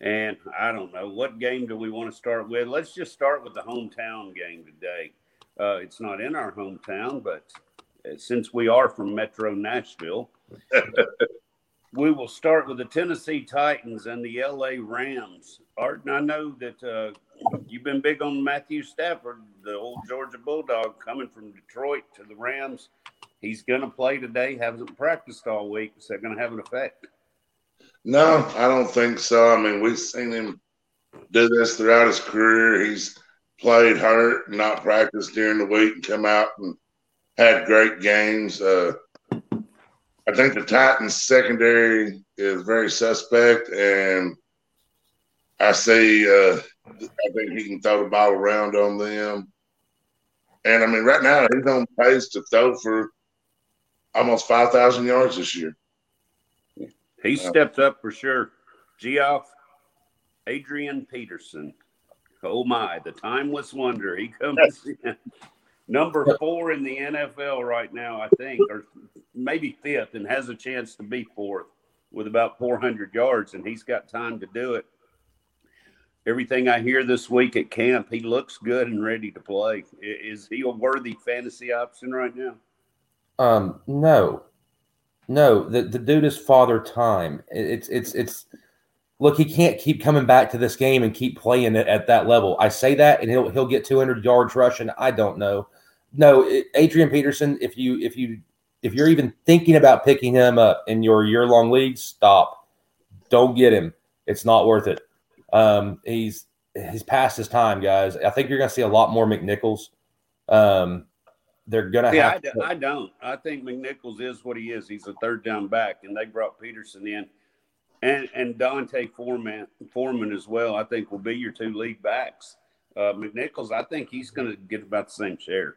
And I don't know what game do we want to start with. Let's just start with the hometown game today. Uh, it's not in our hometown, but since we are from Metro Nashville, *laughs* we will start with the Tennessee Titans and the LA Rams. Art, I know that uh, you've been big on Matthew Stafford, the old Georgia Bulldog coming from Detroit to the Rams. He's going to play today, hasn't practiced all week. Is that going to have an effect? No, I don't think so. I mean, we've seen him do this throughout his career. He's played hurt, not practiced during the week, and come out and had great games. Uh, I think the Titans secondary is very suspect, and I see. Uh, I think he can throw the ball around on them. And I mean, right now he's on pace to throw for almost five thousand yards this year. He stepped up for sure. Geoff, Adrian Peterson. Oh my, the timeless wonder. He comes *laughs* in number four in the NFL right now, I think, or maybe fifth, and has a chance to be fourth with about 400 yards, and he's got time to do it. Everything I hear this week at camp, he looks good and ready to play. Is he a worthy fantasy option right now? Um, no, no. The the dude is father time. It's it's it's. Look, he can't keep coming back to this game and keep playing it at that level. I say that, and he'll he'll get 200 yards rushing. I don't know. No, Adrian Peterson. If you if you if you're even thinking about picking him up in your year long league, stop. Don't get him. It's not worth it. Um, he's he's past his time, guys. I think you're going to see a lot more McNichols. Um, they're going to have. I, to, I don't. I think McNichols is what he is. He's a third down back, and they brought Peterson in, and and D'Onta Foreman Foreman as well. I think will be your two lead backs. Uh, McNichols, I think he's going to get about the same share.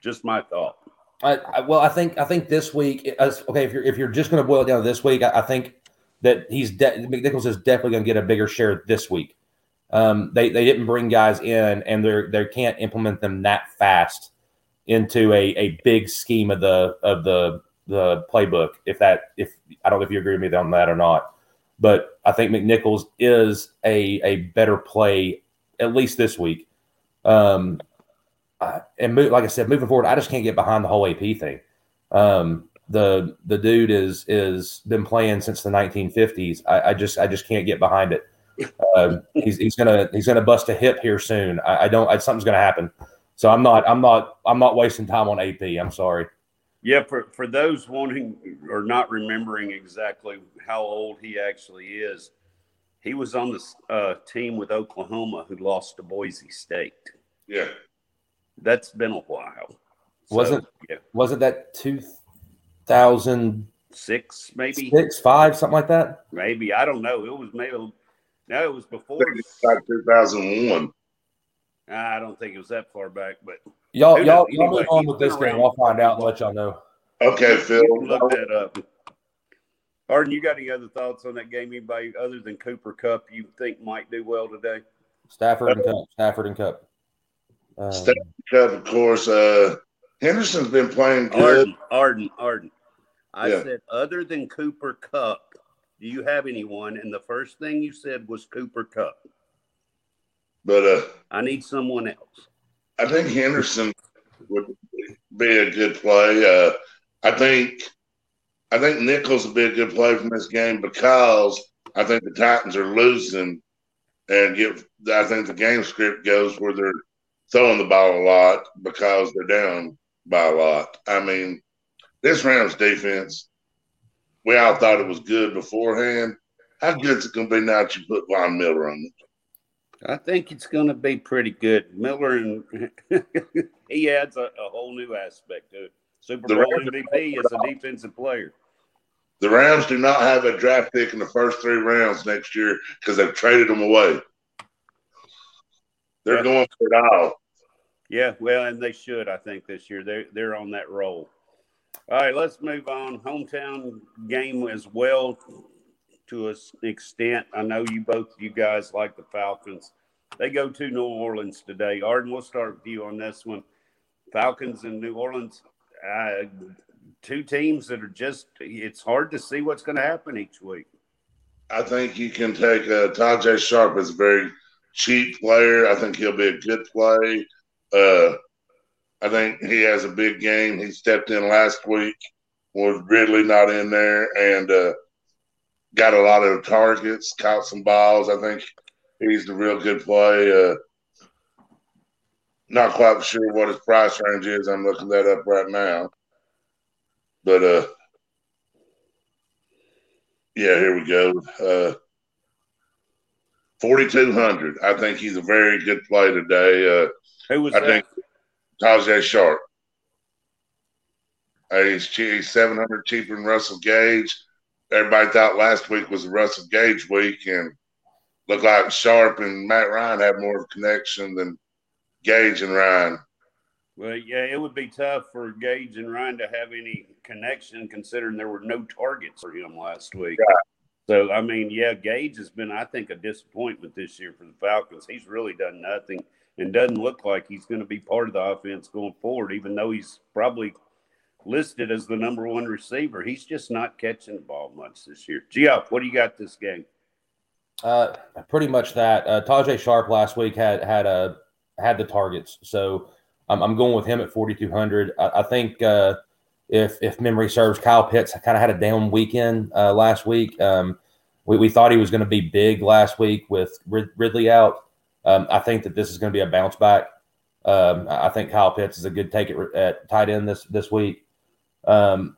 Just my thought. I, I, well, I think I think this week. Okay, if you're if you're just going to boil it down to this week, I, I think that he's de- McNichols is definitely going to get a bigger share this week. Um, they they didn't bring guys in, and they they can't implement them that fast into a, a big scheme of the of the the playbook. If that if I don't know if you agree with me on that or not, but I think McNichols is a a better play at least this week. Um, uh, and like I said, moving forward, I just can't get behind the whole AP thing. Um, the the dude is is been playing since the 1950s. I, I just I just can't get behind it. Um, he's, he's gonna he's gonna bust a hip here soon. I, I don't. I, something's gonna happen. So I'm not I'm not I'm not wasting time on AP. I'm sorry. Yeah, for, for those wanting or not remembering exactly how old he actually is, he was on the uh, team with Oklahoma who lost to Boise State. Yeah, that's been a while. wasn't yeah. wasn't that two thousand six maybe six five something like that? Maybe I don't know. It was maybe no, it was before two thousand one. I don't think it was that far back, but y'all y'all, y'all move on with this game. I'll find out and let y'all know. Okay, Phil. Look that up. Arden, you got any other thoughts on that game? Anybody other than Cooper Kupp you think might do well today? Stafford and Kupp. Stafford and Kupp. Um, Stafford Kupp, of course. Uh, Henderson's been playing good. Arden, Arden, Arden. I yeah. said other than Cooper Kupp, do you have anyone? And the first thing you said was Cooper Kupp. But uh, I need someone else. I think Henderson would be a good play. Uh, I think I think Nichols would be a good play from this game because I think the Titans are losing and I think the game script goes where they're throwing the ball a lot because they're down by a lot. I mean, this Rams defense, we all thought it was good beforehand. How good is it going to be now that you put Von Miller on it? I think it's going to be pretty good. Miller and *laughs* he adds a, a, whole new aspect to it. Super Bowl MVP is a defensive player. The Rams do not have a draft pick in the first three rounds next year because they've traded them away. They're yeah. going for it all. Yeah, well, and they should, I think, this year. They're they're on that roll. All right, let's move on. Hometown game as well to an extent. I know you both, you guys like the Falcons. They go to New Orleans today. Arden, we'll start with you on this one. Falcons in New Orleans, uh, two teams that are just, it's hard to see what's going to happen each week. I think you can take uh, Tajae Sharpe as a very cheap player. I think he'll be a good play. Uh, I think he has a big game. He stepped in last week, was Ridley not in there, and uh, got a lot of targets, caught some balls. I think he's the real good play. Uh, not quite sure what his price range is. I'm looking that up right now. But uh, yeah, here we go. Uh, 4,200. I think he's a very good play today. Uh, Who was I that? think Tajae Sharpe. Uh, he's, he's 700 cheaper than Russell Gage everybody thought last week was the Russell Gage week, and looked like Sharpe and Matt Ryan had more of a connection than Gage and Ryan. Well, yeah, it would be tough for Gage and Ryan to have any connection, considering there were no targets for him last week. Right. So, I mean, yeah, Gage has been, I think, a disappointment this year for the Falcons. He's really done nothing and doesn't look like he's going to be part of the offense going forward, even though he's probably listed as the number one receiver. He's just not catching the ball much this year. Geoff, what do you got this game? Uh, pretty much that. Uh, Tajae Sharpe last week had had a had the targets, so I'm, I'm going with him at 4,200. I, I think uh, if if memory serves, Kyle Pitts kind of had a down weekend uh, last week. Um, we, we thought he was going to be big last week with Rid- Ridley out. Um, I think that this is going to be a bounce back. Um, I think Kyle Pitts is a good take at, at tight end this this week. Um,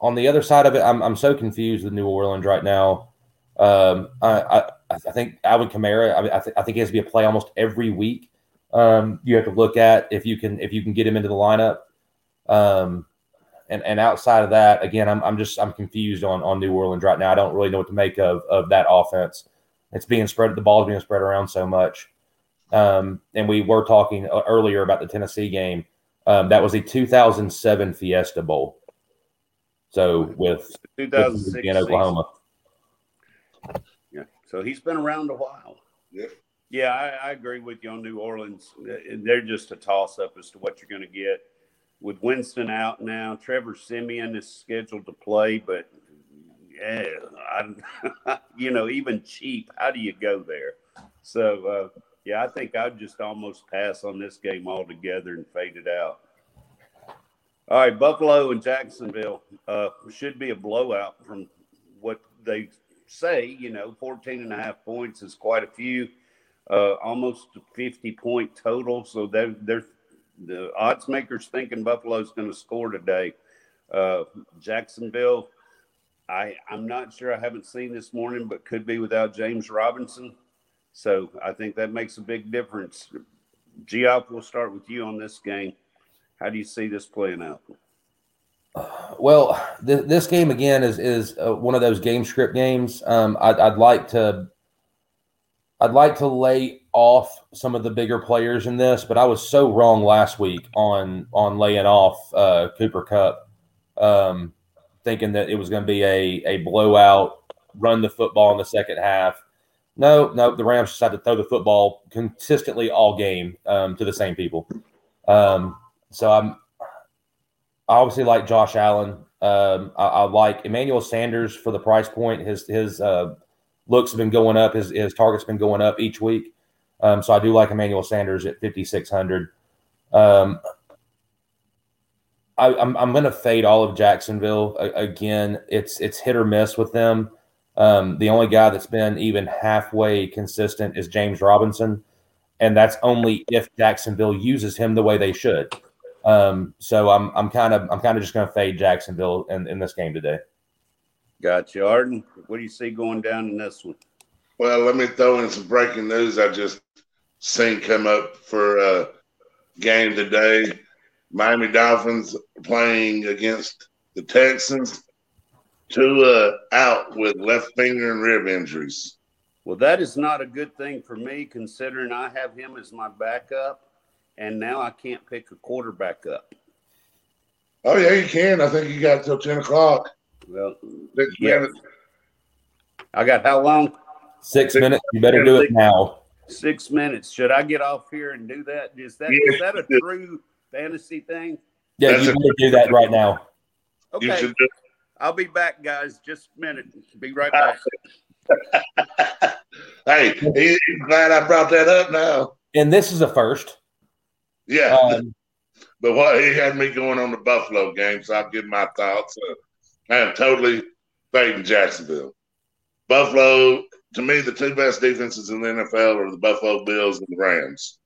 on the other side of it, I'm, I'm so confused with New Orleans right now. Um, I, I, I, think Alvin Kamara. I, I, th- I, think he has to be a play almost every week. Um, you have to look at if you can if you can get him into the lineup. Um, and and outside of that, again, I'm, I'm just I'm confused on on New Orleans right now. I don't really know what to make of of that offense. It's being spread. The ball's being spread around so much. Um, and we were talking uh, earlier about the Tennessee game. Um, that was a 2007 Fiesta Bowl. So with, with in Oklahoma. Yeah. So he's been around a while. Yeah. Yeah, I, I, agree with you on New Orleans. They're just a toss up as to what you're going to get. with Winston out now, Trevor Siemian is scheduled to play, but yeah, I, *laughs* you know, even cheap, how do you go there? So, uh, yeah, I think I'd just almost pass on this game altogether and fade it out. All right, Buffalo and Jacksonville uh, should be a blowout from what they say. You know, 14 and a half points is quite a few, uh, almost 50 point total. So they're, they're the odds makers thinking Buffalo's going to score today. Uh, Jacksonville, I I'm not sure. I haven't seen this morning, but could be without James Robinson. So I think that makes a big difference. Geoff, we'll start with you on this game. How do you see this playing out? Well, th- this game again is is uh, one of those game script games. Um, I'd, I'd like to I'd like to lay off some of the bigger players in this, but I was so wrong last week on on laying off uh, Cooper Kupp, um, thinking that it was going to be a a blowout, run the football in the second half. No, no, the Rams decided to throw the football consistently all game um, to the same people. Um, so I'm I obviously like Josh Allen. Um, I, I, like Emmanuel Sanders for the price point. His his uh, looks have been going up. His his targets been going up each week. Um, so I do like Emmanuel Sanders at fifty six hundred. Um, I, am I'm, I'm going to fade all of Jacksonville again. It's it's hit or miss with them. Um, the only guy that's been even halfway consistent is James Robinson, and that's only if Jacksonville uses him the way they should. Um, so I'm I'm kind of I'm kind of just going to fade Jacksonville in, in this game today. Gotcha, Arden. What do you see going down in this one? Well, let me throw in some breaking news. I just seen come up for a game today. Miami Dolphins playing against the Texans. Tua out with left finger and rib injuries. Well, that is not a good thing for me, considering I have him as my backup, and now I can't pick a quarterback up. Oh yeah, you can. I think you got till ten o'clock. Well, six yeah. minutes. I got how long? Six, six minutes. You better do it now. Six minutes. Should I get off here and do that? Is that yeah. is that a true fantasy thing? Yeah, That's you better do that right now. Okay. I'll be back, guys. Just a minute. Be right back. *laughs* hey, he's glad I brought that up now. And this is a first. Yeah. Um, but what he had me going on the Buffalo game, so I'll give my thoughts. Uh, I am totally fading Jacksonville. Buffalo, to me, the two best defenses in the NFL are the Buffalo Bills and the Rams.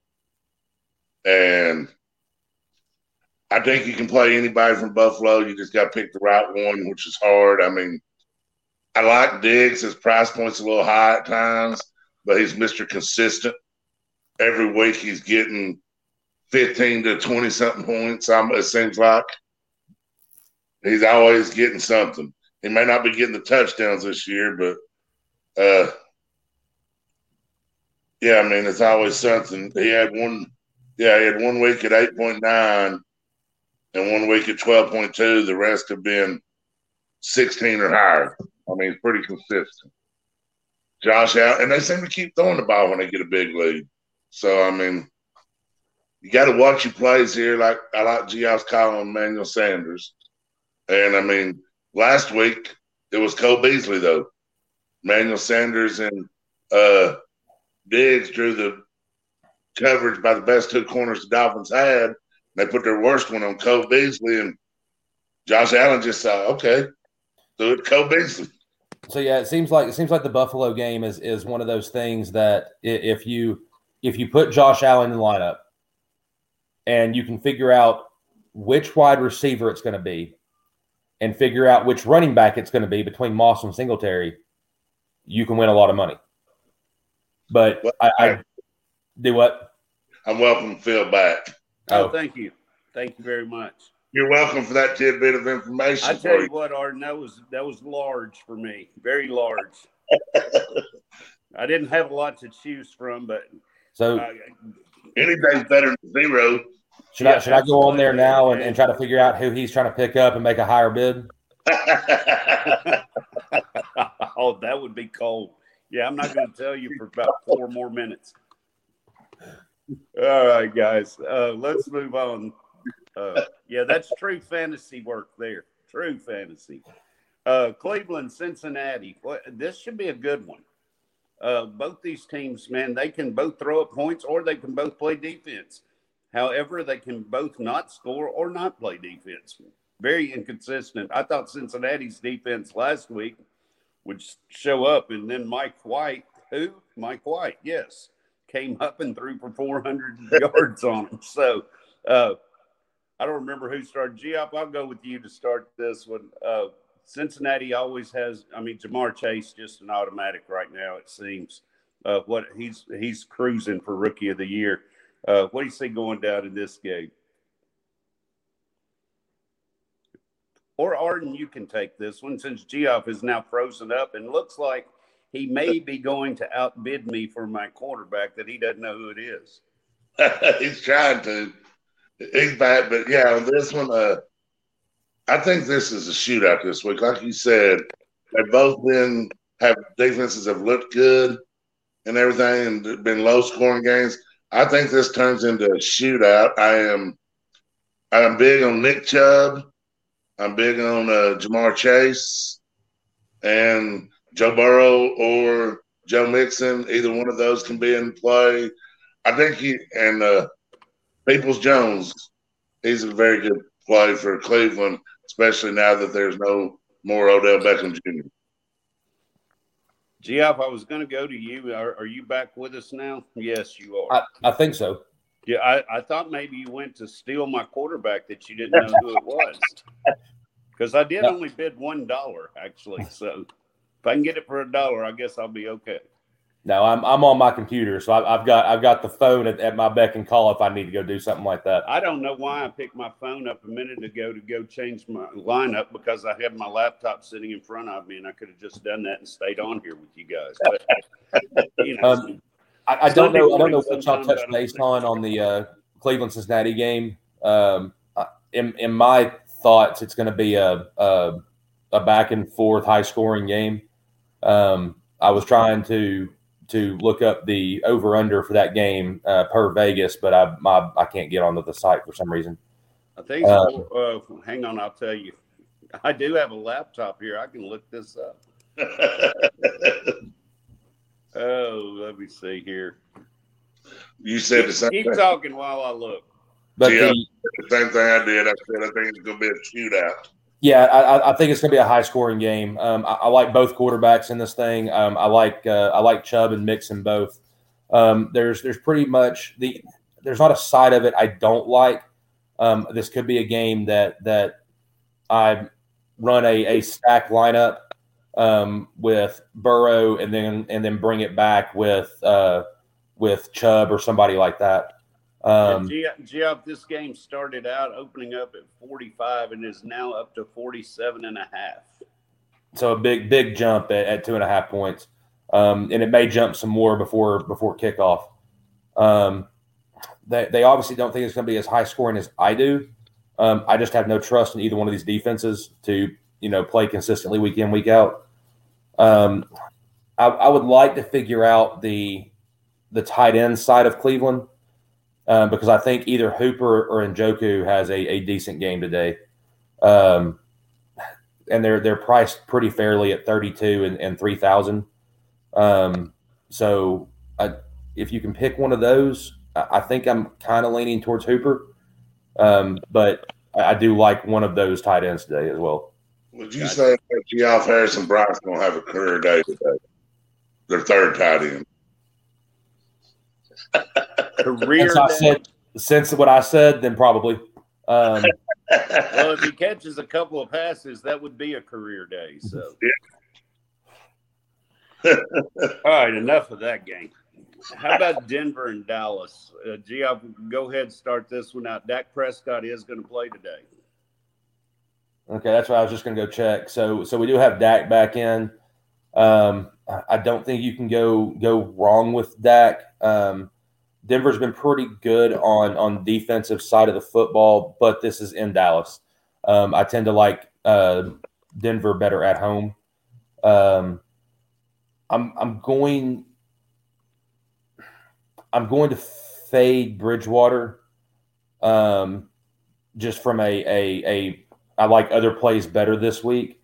And I think you can play anybody from Buffalo. You just got to pick the right one, which is hard. I mean, I like Diggs. His price point's a little high at times, but he's Mr. Consistent. Every week he's getting 15 to 20 something points, I'm it seems like. He's always getting something. He may not be getting the touchdowns this year, but uh, yeah, I mean it's always something. He had one, yeah, he had one week at eight point nine, and one week at twelve point two. The rest have been sixteen or higher. I mean, it's pretty consistent. Josh out, and they seem to keep throwing the ball when they get a big lead. So I mean, you got to watch your plays here. Like I like Geoff's calling Emmanuel Sanders. And I mean, last week it was Cole Beasley though. Manuel Sanders and uh, Diggs drew the coverage by the best two corners the Dolphins had. They put their worst one on Cole Beasley, and Josh Allen just saw, okay, do it, Cole Beasley. So yeah, it seems like it seems like the Buffalo game is is one of those things that if you if you put Josh Allen in the lineup and you can figure out which wide receiver it's going to be, and figure out which running back it's going to be between Moss and Singletary, you can win a lot of money. But well, I, I, do what? I'm welcome Phil back. Oh, thank you, thank you very much. You're welcome for that tidbit of information. I tell you what, Arden, that was that was large for me, very large. *laughs* I didn't have a lot to choose from, but so uh, anything's better than zero. Should yeah, I should I go on there now and, and try to figure out who he's trying to pick up and make a higher bid? *laughs* oh, that would be cold. Yeah, I'm not going to tell you for about four more minutes. All right, guys, uh, let's move on. Uh, yeah, that's true fantasy work there. True fantasy. Uh, Cleveland, Cincinnati. This should be a good one. Uh, both these teams, man, they can both throw up points or they can both play defense. However, they can both not score or not play defense. Very inconsistent. I thought Cincinnati's defense last week would show up, and then Mike White, who? Mike White, yes, came up and threw for 400 *laughs* yards on them. So, uh, I don't remember who started. Geoff, I'll go with you to start this one. Uh, Cincinnati always has. I mean, Ja'Marr Chase just an automatic right now. It seems. Uh, what he's he's cruising for rookie of the year. Uh, what do you see going down in this game? Or Arden, you can take this one since Geoff is now frozen up and looks like he may be going to outbid me for my quarterback that he doesn't know who it is. *laughs* He's trying to. He's back, but yeah, on this one, uh, I think this is a shootout this week. Like you said, they've both been have defenses have looked good and everything, and been low scoring games. I think this turns into a shootout. I am, I am big on Nick Chubb. I'm big on uh, Ja'Marr Chase and Joe Burrow or Joe Mixon. Either one of those can be in play. I think he and uh, Peoples Jones. He's a very good play for Cleveland especially now that there's no more Odell Beckham Jr. Geoff, I was going to go to you. Are, are, you back with us now? Yes, you are. I, I think so. Yeah, I, I, thought maybe you went to steal my quarterback that you didn't know who it was. *laughs* Because I did no. only bid one dollar actually. So if I can get it for a dollar, I guess I'll be okay. No, I'm I'm on my computer, so I've, I've got I've got the phone at, at, my beck and call if I need to go do something like that. I don't know why I picked my phone up a minute ago to go change my lineup because I had my laptop sitting in front of me and I could have just done that and stayed on here with you guys. But *laughs* you know, um, I, I, don't know. I don't know what y'all touched base on on the uh, Cleveland Cincinnati game. Um, in in my thoughts, it's going to be a, a, a back and forth, high scoring game. Um, I was trying to to look up the over under for that game uh, per Vegas, but I my I can't get onto the site for some reason. I think. Um, uh, hang on, I'll tell you. I do have a laptop here. I can look this up. *laughs* oh, let me see here. You said the same. Keep thing. talking while I look. But yeah, the, the, same thing I did. I said I think it's going to be a shootout. Yeah, I, I, think it's going to be a high scoring game. Um, I, I, like both quarterbacks in this thing. Um, I like uh, I like Chubb and Mixon both. Um, there's there's pretty much the there's not a side of it I don't like. Um, this could be a game that that I run a, a stack lineup um, with Burrow and then and then bring it back with uh, with Chubb or somebody like that. Um, Geoff, this game started out opening up at 45 and is now up to 47 and a half. So a big, big jump at, at two and a half points. Um, and it may jump some more before before kickoff. Um, they, they obviously don't think it's going to be as high scoring as I do. Um, I just have no trust in either one of these defenses to you know play consistently week in week out. Um, I, I would like to figure out the the tight end side of Cleveland um, because I think either Hooper or Njoku has a, a decent game today. Um, and they're they're priced pretty fairly at 32 and, and 3000 um, so I, if you can pick one of those I, I think i'm kind of leaning towards hooper um, but I, I, do like one of those tight ends today as well would you gotcha. say that Geoff Harrison Bryant going to have a career day today their third tight end *laughs* *laughs* career. Since, I said, since what I said, then probably. Um, *laughs* well, if he catches a couple of passes, that would be a career day. So, yeah. *laughs* all right, enough of that game. How about Denver and Dallas? Uh, Geoff, go ahead and start this one out. Dak Prescott is going to play today. Okay, that's why I was just going to go check. So, so we do have Dak back in. Um, I don't think you can go go wrong with Dak. Um, Denver's been pretty good on on defensive side of the football, but this is in Dallas. Um, I tend to like uh, Denver better at home. Um, I'm I'm going I'm going to fade Bridgewater. Um, just from a a, a I like other plays better this week.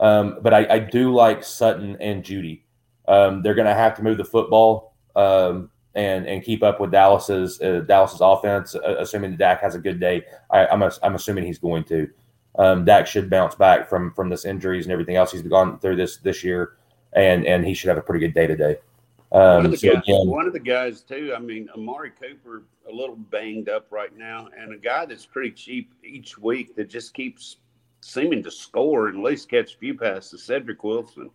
Um, but I, I, do like Sutton and Jeudy. Um, they're going to have to move the football um, and and keep up with Dallas's uh, Dallas's offense, uh, assuming Dak has a good day. I, am I'm, I'm assuming he's going to. Um, Dak should bounce back from from this injuries and everything else he's gone through this this year, and and he should have a pretty good day today. Um, one, of so guys, again, one of the guys too. I mean, Amari Cooper a little banged up right now, and a guy that's pretty cheap each week that just keeps seeming to score and at least catch a few passes. Cedric Wilson.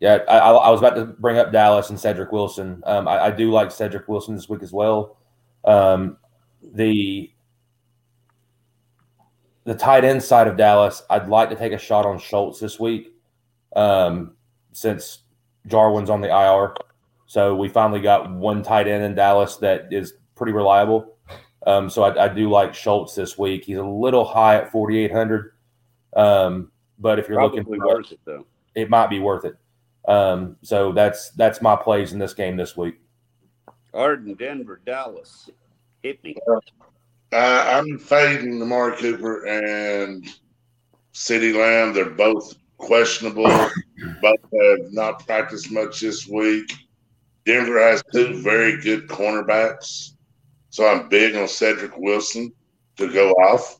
Yeah, I, I, was about to bring up Dallas and Cedric Wilson. Um, I, I, do like Cedric Wilson this week as well. Um, the the tight end side of Dallas, I'd like to take a shot on Schultz this week, um, since Jarwin's on the IR. So we finally got one tight end in Dallas that is pretty reliable. Um, so I, I, do like Schultz this week. He's a little high at 4,800. Um, but if you're Probably looking for worth it, though, it might be worth it. Um, so that's that's my plays in this game this week. Arden, Denver, Dallas. Hit me. Uh, I'm fading Amari Cooper and CeeDee Lamb. They're both questionable. *coughs* both have not practiced much this week. Denver has two very good cornerbacks. So I'm big on Cedric Wilson to go off.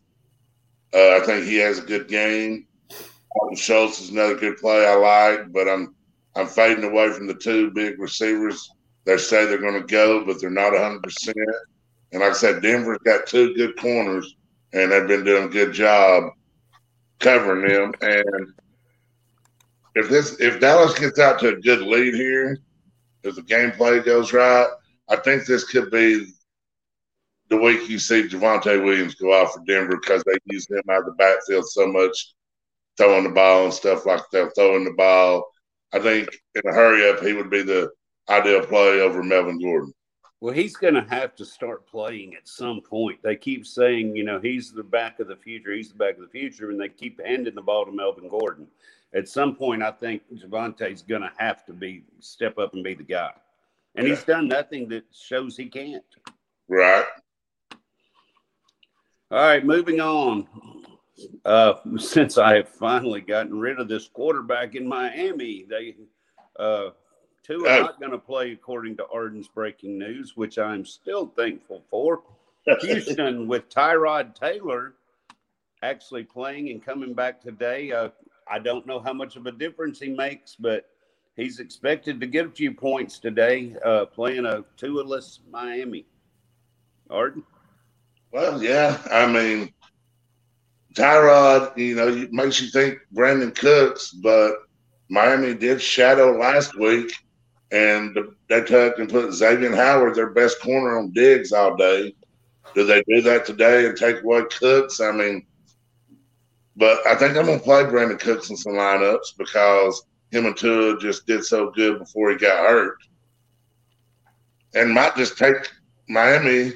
Uh, I think he has a good game. Dalton Schultz is another good play I like, but I'm I'm fading away from the two big receivers. They say they're going to go, but they're not 100. percent And like I said, Denver's got two good corners, and they've been doing a good job covering them. And if this if Dallas gets out to a good lead here, if the gameplay goes right, I think this could be the week you see Javonte Williams go out for Denver because they use him out of the backfield so much, throwing the ball and stuff like that, throwing the ball. I think in a hurry up, he would be the ideal play over Melvin Gordon. Well, he's going to have to start playing at some point. They keep saying, you know, he's the back of the future. He's the back of the future, and they keep handing the ball to Melvin Gordon. At some point, I think Javonte's going to have to be step up and be the guy, and yeah. he's done nothing that shows he can't. Right. All right, moving on. Uh, since I have finally gotten rid of this quarterback in Miami, they uh, two are not going to play according to Arden's breaking news, which I'm still thankful for. *laughs* Houston with Tyrod Taylor actually playing and coming back today. Uh, I don't know how much of a difference he makes, but he's expected to get a few points today, uh, playing a two-less Miami. Arden. Well, yeah. I mean, Tyrod, you know, makes you think Brandin Cooks, but Miami did shadow last week, and they took and put Xavier Howard, their best corner, on Diggs all day. Do they do that today and take away Cooks? I mean, but I think I'm going to play Brandin Cooks in some lineups because him and Tua just did so good before he got hurt. And might just take Miami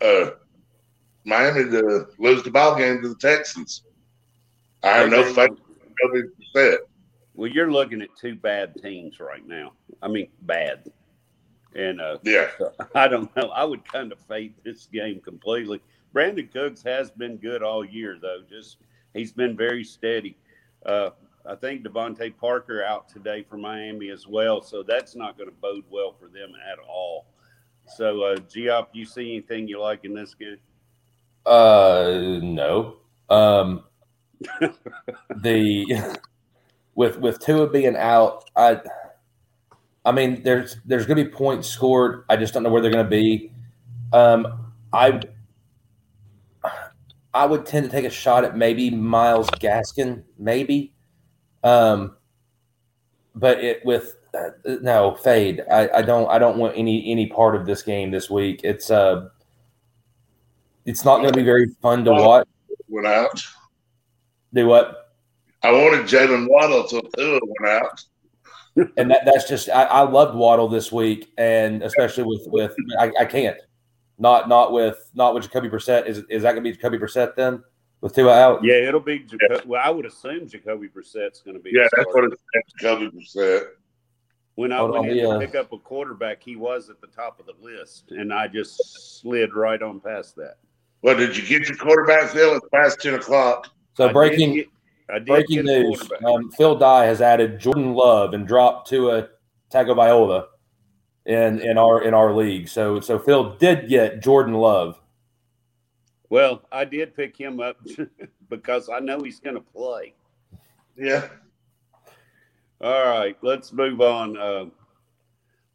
uh, Miami to lose the ball game to the Texans. I have no faith in. Well, you're looking at two bad teams right now. I mean, bad. And uh, yeah, *laughs* I don't know. I would kind of fade this game completely. Brandin Cooks has been good all year, though. Just he's been very steady. Uh, I think DeVante Parker out today for Miami as well, so that's not going to bode well for them at all. So, uh, Geop, you see anything you like in this game? Uh, no. Um, the *laughs* with with Tua being out, I, I mean, there's there's going to be points scored. I just don't know where they're going to be. Um, I I would tend to take a shot at maybe Myles Gaskin, maybe. Um, but it with uh, no fade. I, I don't I don't want any any part of this game this week. It's uh it's not going to be very fun to watch. Went out. Do what? I wanted Jaylen Waddle to Tua went out. and that, that's just I, I, loved Waddle this week, and especially with with I, I, can't not not with not with Jacoby Brissett. Is is that going to be Jacoby Brissett then with Tua out? Yeah, it'll be. Well, I would assume Jacoby Brissett's going to be. Yeah, that's what it's Jacoby Brissett. When I went in to pick up a quarterback, he was at the top of the list, and I just slid right on past that. Well, did you get your quarterback, Phil? It's past 10 o'clock. So I breaking did get- I did breaking news: um, Phil Dye has added Jordan Love and dropped Tua Tagovailoa in in our in our league. So so Phil did get Jordan Love. Well, I did pick him up *laughs* because I know he's going to play. Yeah. All right, let's move on. Uh,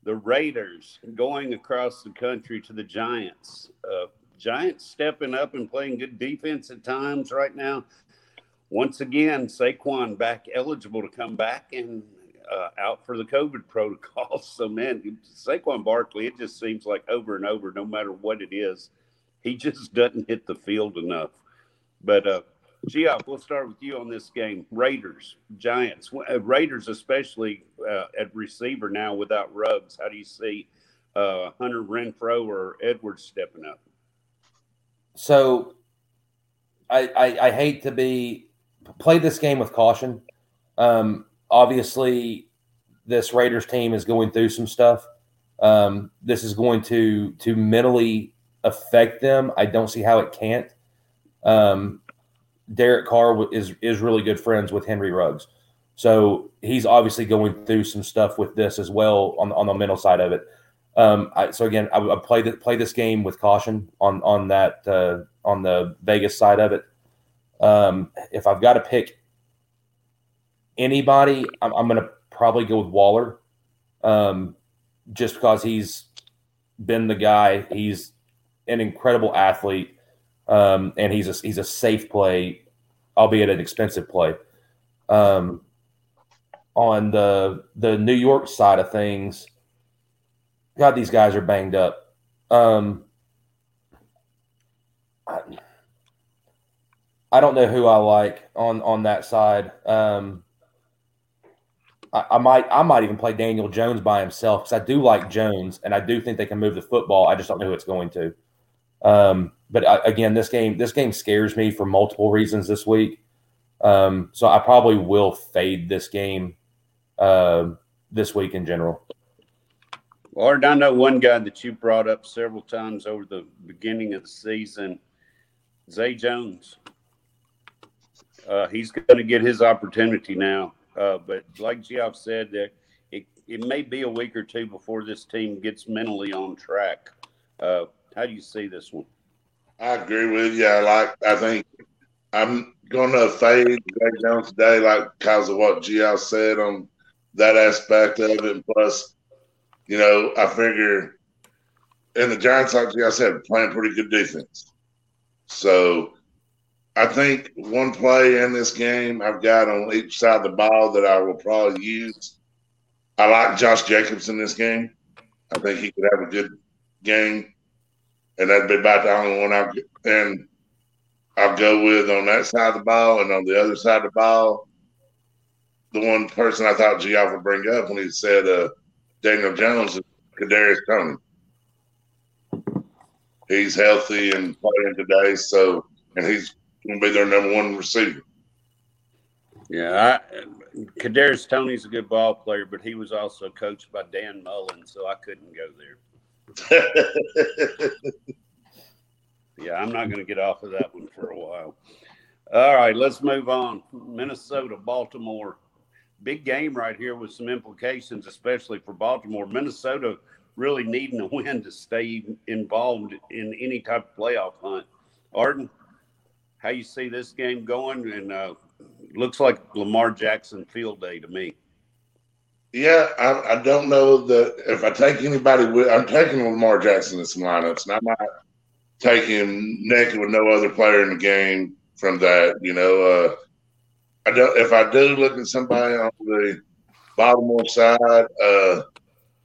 the Raiders going across the country to the Giants. Uh, Giants stepping up and playing good defense at times right now. Once again, Saquon back eligible to come back and uh, out for the COVID protocol. *laughs* So, man, Saquon Barkley, it just seems like over and over, no matter what it is, he just *laughs* doesn't hit the field enough. But uh, Geoff, we'll start with you on this game. Raiders, Giants, uh, Raiders, especially uh, at receiver now without Ruggs. How do you see uh, Hunter Renfrow or Edwards stepping up? So I, I I hate to be play this game with caution. Um, obviously, this Raiders team is going through some stuff. Um, this is going to to mentally affect them. I don't see how it can't. Um, Derek Carr is is really good friends with Henry Ruggs, so he's obviously going through some stuff with this as well on on the mental side of it. Um, I, so again, I, play the, play this game with caution on on that uh, on the Vegas side of it. Um, if I've got to pick anybody, I'm, I'm going to probably go with Waller, um, just because he's been the guy. He's an incredible athlete, um, and he's a he's a safe play, albeit an expensive play. Um, on the the New York side of things, God, these guys are banged up. Um, I, I don't know who I like on on that side. Um, I, I might I might even play Daniel Jones by himself because I do like Jones and I do think they can move the football. I just don't know who it's going to. Um, but I, again, this game this game scares me for multiple reasons this week. Um, so I probably will fade this game uh, this week in general. Or I know one guy that you brought up several times over the beginning of the season, Zay Jones. Uh, he's going to get his opportunity now. Uh, but like Geoff said, that it, it may be a week or two before this team gets mentally on track. Uh, how do you see this one? I agree with you. I like. I think I'm going to fade Zay Jones today, like because of what Gio said on that aspect of it. Plus, you know, I figure in the Giants, like Gio said, playing pretty good defense. So I think one play in this game I've got on each side of the ball that I will probably use. I like Josh Jacobs in this game. I think he could have a good game and that'd be about the only one I'll and I'll go with on that side of the ball, and on the other side of the ball, the one person I thought Geoff would bring up when he said uh, Daniel Jones is Kadarius Toney. He's healthy and playing today, so and he's going to be their number one receiver. Yeah, I, Kadarius Toney's a good ball player, but he was also coached by Dan Mullen, so I couldn't go there. *laughs* Yeah, I'm not going to get off of that one for a while. All right, let's move on. Minnesota, Baltimore. Big game right here with some implications, especially for Baltimore. Minnesota really needing a win to stay involved in any type of playoff hunt. Arden, how you see this game going? And uh, looks like Lamar Jackson field day to me. Yeah, I, I don't know that if I take anybody with, I'm taking Lamar Jackson in some lineups, and I might take him naked with no other player in the game from that. You know, uh, I don't. If I do look at somebody on the Baltimore side, uh,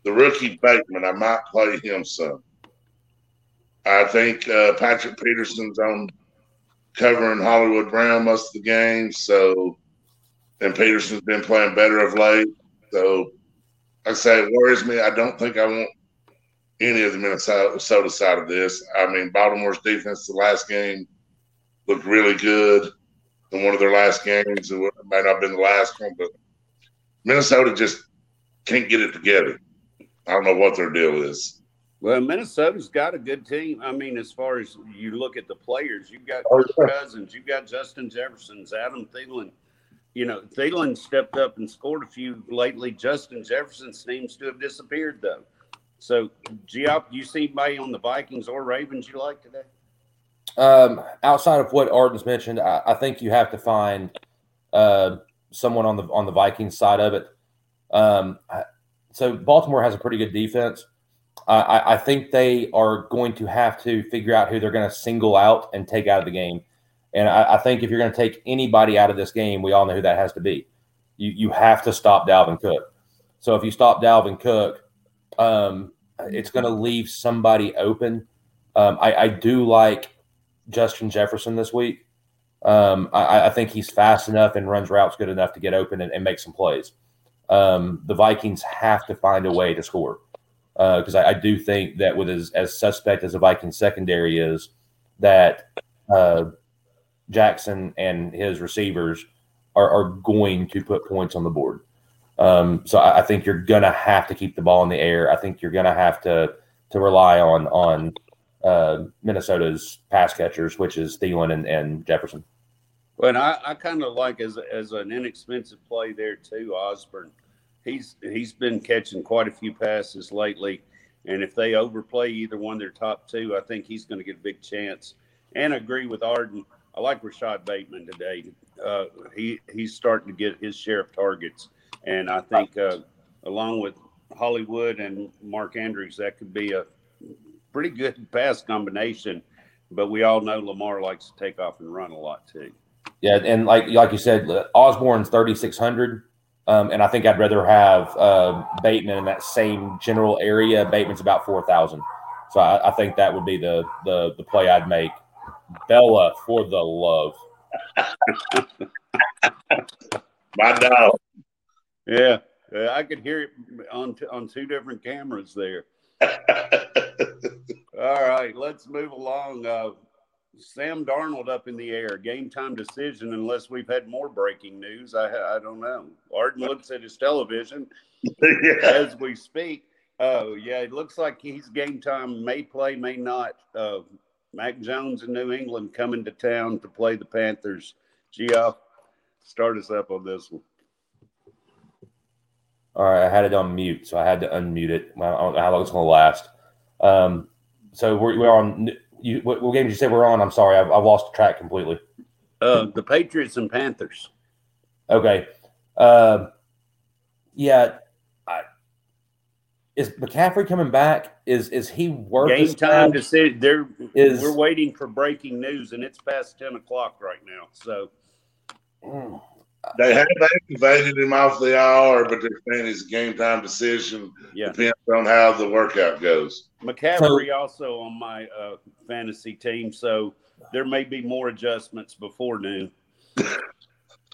the rookie Bateman, I might play him some. I think uh, Patrick Peterson's on covering Hollywood Brown most of the game, so and Peterson's been playing better of late. So, like I say, it worries me. I don't think I want any of the Minnesota side of this. I mean, Baltimore's defense the last game looked really good in one of their last games. It might not have been the last one, but Minnesota just can't get it together. I don't know what their deal is. Well, Minnesota's got a good team. I mean, as far as you look at the players, you've got Oh, Kirk Cousins, you've got Justin Jefferson's, Adam Thielen. You know, Thielen stepped up and scored a few lately. Justin Jefferson seems to have disappeared, though. So, Giop, you see anybody on the Vikings or Ravens you like today? Um, outside of what Arden's mentioned, I, I think you have to find uh, someone on the on the Vikings side of it. Um, I- so Baltimore has a pretty good defense. I, I, think they are going to have to figure out who they're going to single out and take out of the game. And I, I think if you're going to take anybody out of this game, we all know who that has to be. You you have to stop Dalvin Cook. So if you stop Dalvin Cook, um, it's going to leave somebody open. Um, I, I do like Justin Jefferson this week. Um, I, I think he's fast enough and runs routes good enough to get open and, and make some plays. Um, the Vikings have to find a way to score because I, I do think that with as, as suspect as the Vikings secondary is, that uh, Jackson and his receivers are, are going to put points on the board. Um, so I, I think you're gonna have to keep the ball in the air. I think you're gonna have to to rely on on uh, Minnesota's pass catchers, which is Thielen and, and Jefferson. Well, I, I kind of like as as an inexpensive play there too, Osborn. He's he's been catching quite a few passes lately, and if they overplay either one of their top two, I think he's going to get a big chance. And I agree with Arden. I like Rashad Bateman today. Uh, he he's starting to get his share of targets, and I think uh, along with Hollywood and Mark Andrews, that could be a pretty good pass combination. But we all know Lamar likes to take off and run a lot too. Yeah, and like like you said, Osborn's thirty six hundred, um, and I think I'd rather have uh, Bateman in that same general area. Bateman's about four thousand, so I, I think that would be the the the play I'd make. Bella for the love. *laughs* My dog. Yeah, I could hear it on t- on two different cameras there. *laughs* All right, let's move along. Uh, Sam Darnold up in the air, game time decision. Unless we've had more breaking news, I I don't know. Arden *laughs* looks at his television as we speak. Oh yeah, it looks like he's game time. May play, may not. Uh, Mac Jones in New England coming to town to play the Panthers. Geoff, start us up on this one. All right, I had it on mute, so I had to unmute it. I don't know how long it's going to last. Um, so we're, we're on. You, what, what game did you say we're on? I'm sorry, I've, I've lost track completely. Uh, the Patriots and Panthers. Okay. Um, yeah. I, is McCaffrey coming back? Is is he worth Game time time? decision. There, Is- we're waiting for breaking news, and it's past ten o'clock right now. So Mm. They have activated him off the IR, but they're saying it's a game time decision. yeah, Depends on how the workout goes. McCaffrey also on my uh, fantasy team. So there may be more adjustments before noon.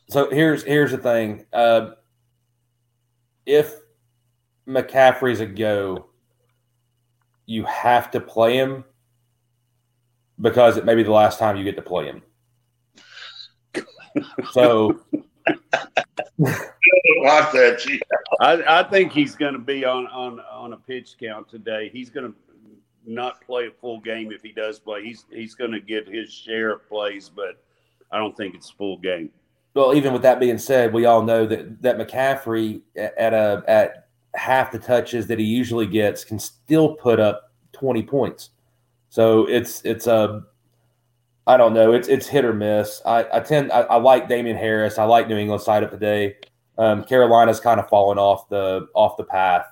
So here's here's the thing. Uh, if McCaffrey's a go, you have to play him because it may be the last time you get to play him. So Like that, G. I, I think he's going to be on on on a pitch count today. He's going to not play a full game if he does play. He's he's going to get his share of plays, but I don't think it's full game. Well, even with that being said, we all know that that McCaffrey at a at half the touches that he usually gets can still put up twenty points. So it's it's a I don't know it's it's hit or miss. I, I tend I, I like Damien Harris. I like New England side up today. Um, Carolina's kind of fallen off the off the path,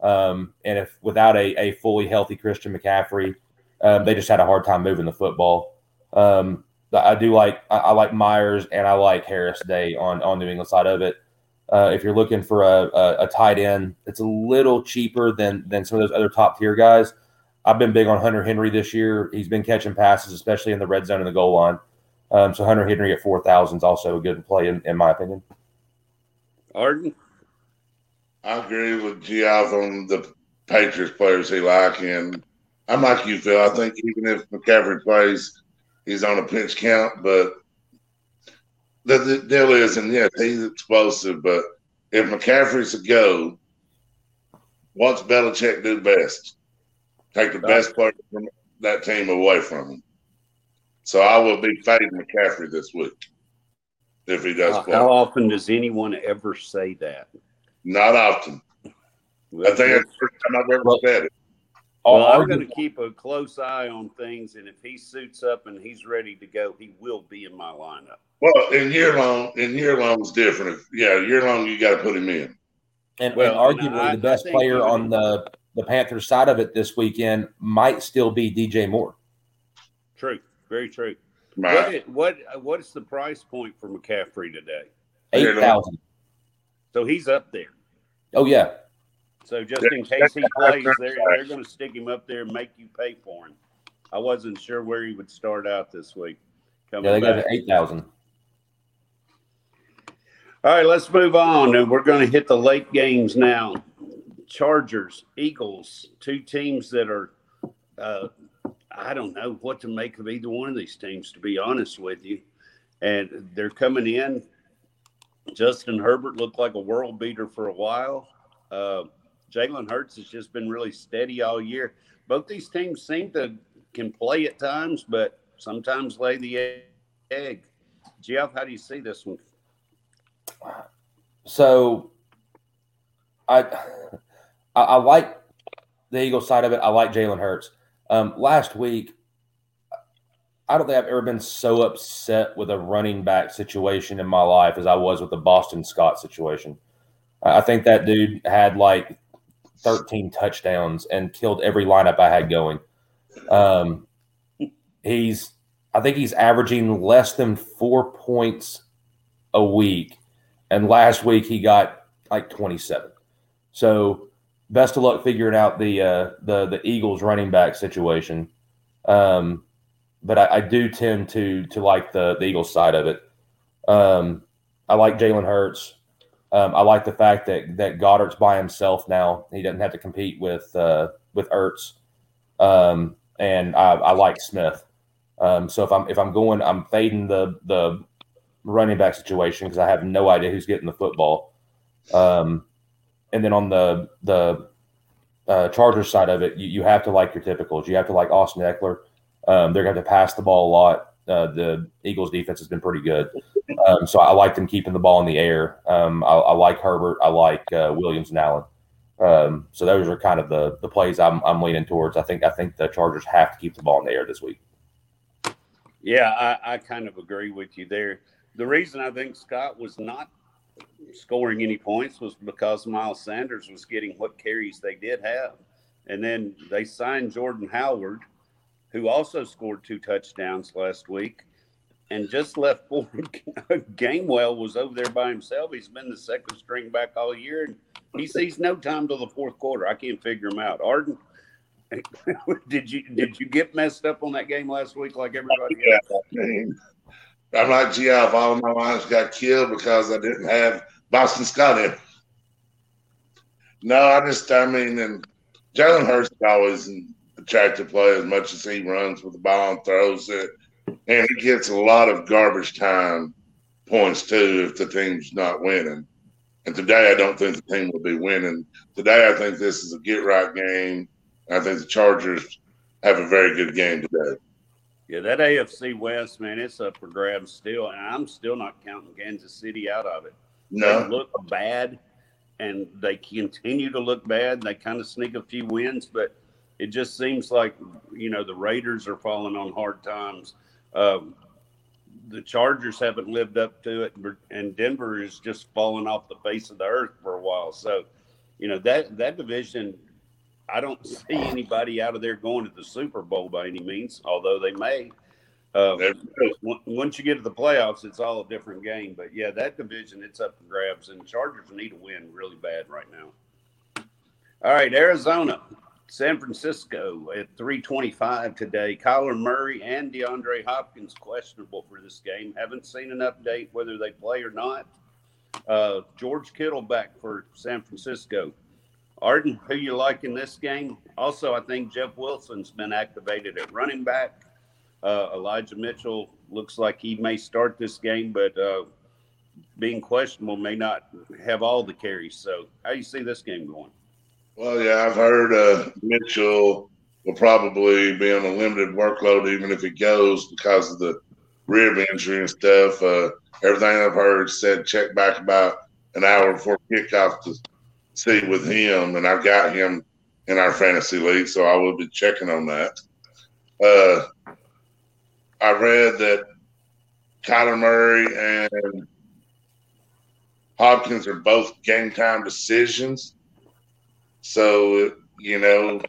um, and if without a, a fully healthy Christian McCaffrey, um, they just had a hard time moving the football. Um, I do like I, I like Meyers and I like Harris Day on on New England side of it. Uh, if you're looking for a, a, a tight end, it's a little cheaper than than some of those other top tier guys. I've been big on Hunter Henry this year. He's been catching passes, especially in the red zone and the goal line. Um, so Hunter Henry at four thousand is also a good play in, in my opinion. Arden, I agree with Geoff on the Patriots players he like, and I'm like you, Phil. I think even if McCaffrey plays, he's on a pinch count. But the, the deal is, and yes, he's explosive. But if McCaffrey's a go, what's Belichick do best? Take the best player from that team away from him. So I will be fading McCaffrey this week if he does How, play. how often does anyone ever say that? Not often. I think that's the first time I've ever Well- said it. Well, I'm going to keep a close eye on things, and if he suits up and he's ready to go, he will be in my lineup. Well, in year long, in year long is different. Yeah, year long you got to put him in. And, Well, and and arguably I- the best player on the the Panthers side of it this weekend might still be DJ Moore. True, very true. Right. What, is, what what is the price point for McCaffrey today? Eight thousand. So he's up there. Oh yeah. So just in case he plays, that's they're, they're going to stick him up there and make you pay for him. I wasn't sure where he would start out this week. Coming Yeah, they got eight thousand. All right, let's move on, and we're going to hit the late games now. Chargers, Eagles, two teams that are, uh, I don't know what to make of either one of these teams, to be honest with you. And they're coming in. Justin Herbert looked like a world beater for a while. Uh, Jalen Hurts has just been really steady all year. Both these teams seem to can play at times, but sometimes lay the egg. Jeff, how do you see this one? So I, I I like the Eagles side of it. I like Jalen Hurts. Um, last week, I don't think I've ever been so upset with a running back situation in my life as I was with the Boston Scott situation. I think that dude had like 13 touchdowns and killed every lineup I had going. Um, he's, I think he's averaging less than four points a week and last week he got like 27. So best of luck figuring out the uh, the the Eagles running back situation. Um, but I, I do tend to to like the the Eagles side of it. Um, I like Jalen Hurts. Um, I like the fact that that Goedert's by himself now. He doesn't have to compete with uh, with Ertz. Um, and I, I like Smith. Um, so if I'm if I'm going, I'm fading the the running back situation because I have no idea who's getting the football. Um, and then on the the uh, Chargers side of it, you, you have to like your typicals. You have to like Austin Ekeler. Um, they're going to pass the ball a lot. Uh, the Eagles' defense has been pretty good, um, so I like them keeping the ball in the air. Um, I, I like Herbert. I like uh, Williams and Allen. Um, so those are kind of the the plays I'm, I'm leaning towards. I think I think the Chargers have to keep the ball in the air this week. Yeah, I, I kind of agree with you there. The reason I think Scott was not scoring any points was because Miles Sanders was getting what carries they did have. And then they signed Jordan Howard, who also scored two touchdowns last week and just left *laughs* forward. Gainwell was over there by himself. He's been the second string back all year. And he sees no time till the fourth quarter. I can't figure him out. Arden, *laughs* did you did you get messed up on that game last week like everybody else? I'm like, gee, if all of my lines got killed because I didn't have Boston Scott in. No, I just, I mean, and Jalen Hurts is always an attractive play as much as he runs with the ball and throws it. And he gets a lot of garbage time points too if the team's not winning. And today, I don't think the team will be winning. Today, I think this is a get right game. I think the Chargers have a very good game today. Yeah, that AFC West, man, it's up for grabs still, and I'm still not counting Kansas City out of it. They look bad, and they continue to look bad. They kind of sneak a few wins, but it just seems like you know the Raiders are falling on hard times. Um, the Chargers haven't lived up to it, and Denver is just falling off the face of the earth for a while. So, you know that that division I don't see anybody out of there going to the Super Bowl by any means, although they may. Uh, once you get to the playoffs, it's all a different game. But yeah, that division, it's up for grabs, and Chargers need to win really bad right now. All right, Arizona, San Francisco at 325 today. Kyler Murray and DeAndre Hopkins questionable for this game. Haven't seen an update whether they play or not. Uh, George Kittle back for San Francisco. Arden, who you like in this game? Also, I think Jeff Wilson's been activated at running back. Uh, Elijah Mitchell looks like he may start this game, but uh, being questionable may not have all the carries. So, how do you see this game going? Well, yeah, I've heard uh, Mitchell will probably be on a limited workload, even if he goes because of the rib injury and stuff. Uh, everything I've heard said check back about an hour before kickoff to see with him, and I got him in our fantasy league, so I will be checking on that. Uh, I read that Kyler Murray and Hopkins are both game time decisions. So, you know,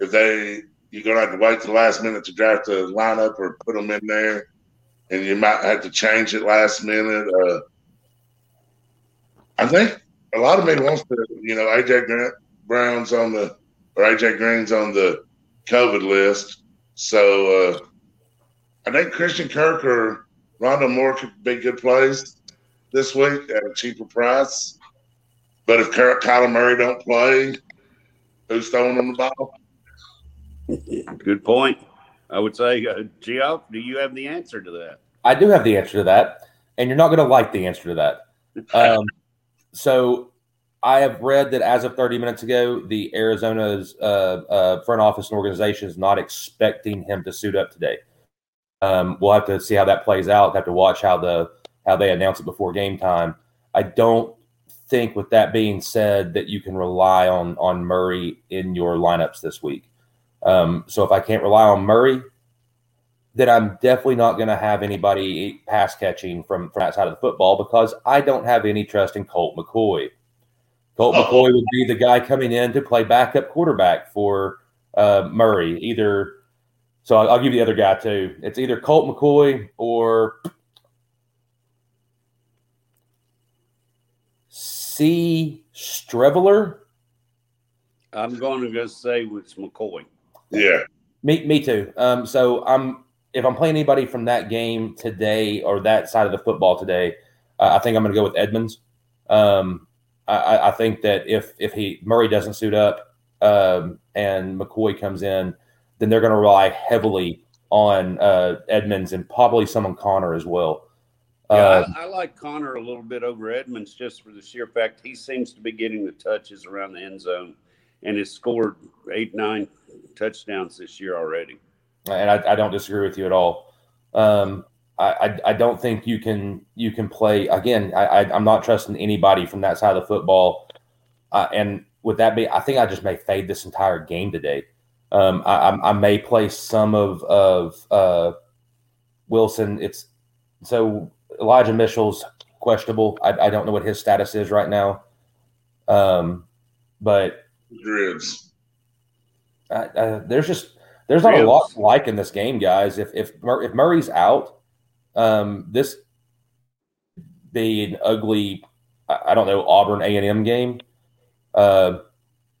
if they, you're to have to wait the last minute to draft a lineup or put them in there, and you might have to change it last minute. Uh, I think a lot of me wants to, you know, AJ Grant Brown's on the, or AJ Green's on the COVID list. So uh, I think Christian Kirk or Rondale Moore could be good plays this week at a cheaper price. But if Kyler Murray don't play, who's throwing them the ball? Good point. I would say, uh, Geoff, do you have the answer to that? I do have the answer to that, and you're not going to like the answer to that. Um, so I have read that as of 30 minutes ago, the Arizona's uh, uh, front office and organization is not expecting him to suit up today. Um, we'll have to see how that plays out. Have to watch how the how they announce it before game time. I don't think, with that being said, that you can rely on on Murray in your lineups this week. Um, so if I can't rely on Murray, then I'm definitely not going to have anybody pass catching from, from that side of the football because I don't have any trust in Colt McCoy. Colt oh. McCoy would be the guy coming in to play backup quarterback for uh, Murray. Either, so I'll, I'll, give you the other guy too. It's either Colt McCoy or C. Streveler. I'm going to go say it's McCoy. Yeah. Me, me too. Um, so I'm if I'm playing anybody from that game today or that side of the football today, uh, I think I'm going to go with Edmonds. Um, I, I, think that if if he Murray doesn't suit up um, and McCoy comes in, then they're going to rely heavily on uh, Edmonds and probably some on Conner as well. Yeah, I, um, I, like Conner a little bit over Edmonds just for the sheer fact he seems to be getting the touches around the end zone and has scored eight, nine touchdowns this year already and I, I don't disagree with you at all. Um, I, I, I don't think you can you can play again. I, I am not trusting anybody from that side of the football. Uh, and with that be, I think I just may fade this entire game today. Um, I, I, may play some of of uh, Wilson. It's so Elijah Mitchell's questionable. I, I don't know what his status is right now. Um, but Ribs. Uh, there's just there's not a lot like in this game, guys. If if if Murray's out, um, this be an ugly, I don't know, Auburn A and M game. Uh,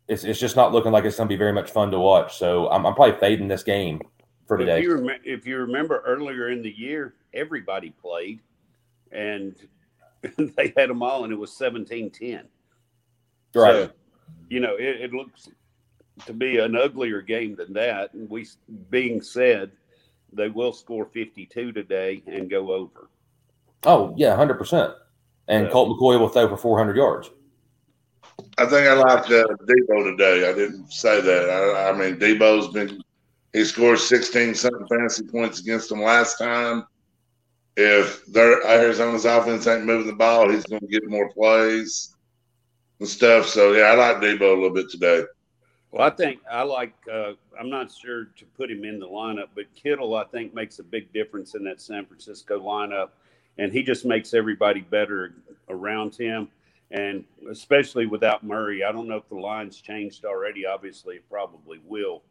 it's it's just not looking like it's going to be very much fun to watch. So I'm, I'm probably fading this game for today. If you, rem- if you remember earlier in the year, everybody played, and *laughs* they had them all, and it was 17-10. Right. So, you know, it, it looks to be an uglier game than that. And we, being said, they will score 52 today and go over. Oh yeah, hundred percent. And yeah. Colt McCoy will throw for 400 yards. I think I like uh, Deebo today. I didn't say that. I, I mean, Deebo's been he scored 16 something fantasy points against them last time. If their Arizona's offense ain't moving the ball, he's going to get more plays and stuff. So yeah, I like Deebo a little bit today. Well, I think I like. Uh, I'm not sure to put him in the lineup, but Kittle I think makes a big difference in that San Francisco lineup, and he just makes everybody better around him, and especially without Murray. I don't know if the line's changed already. Obviously, it probably will,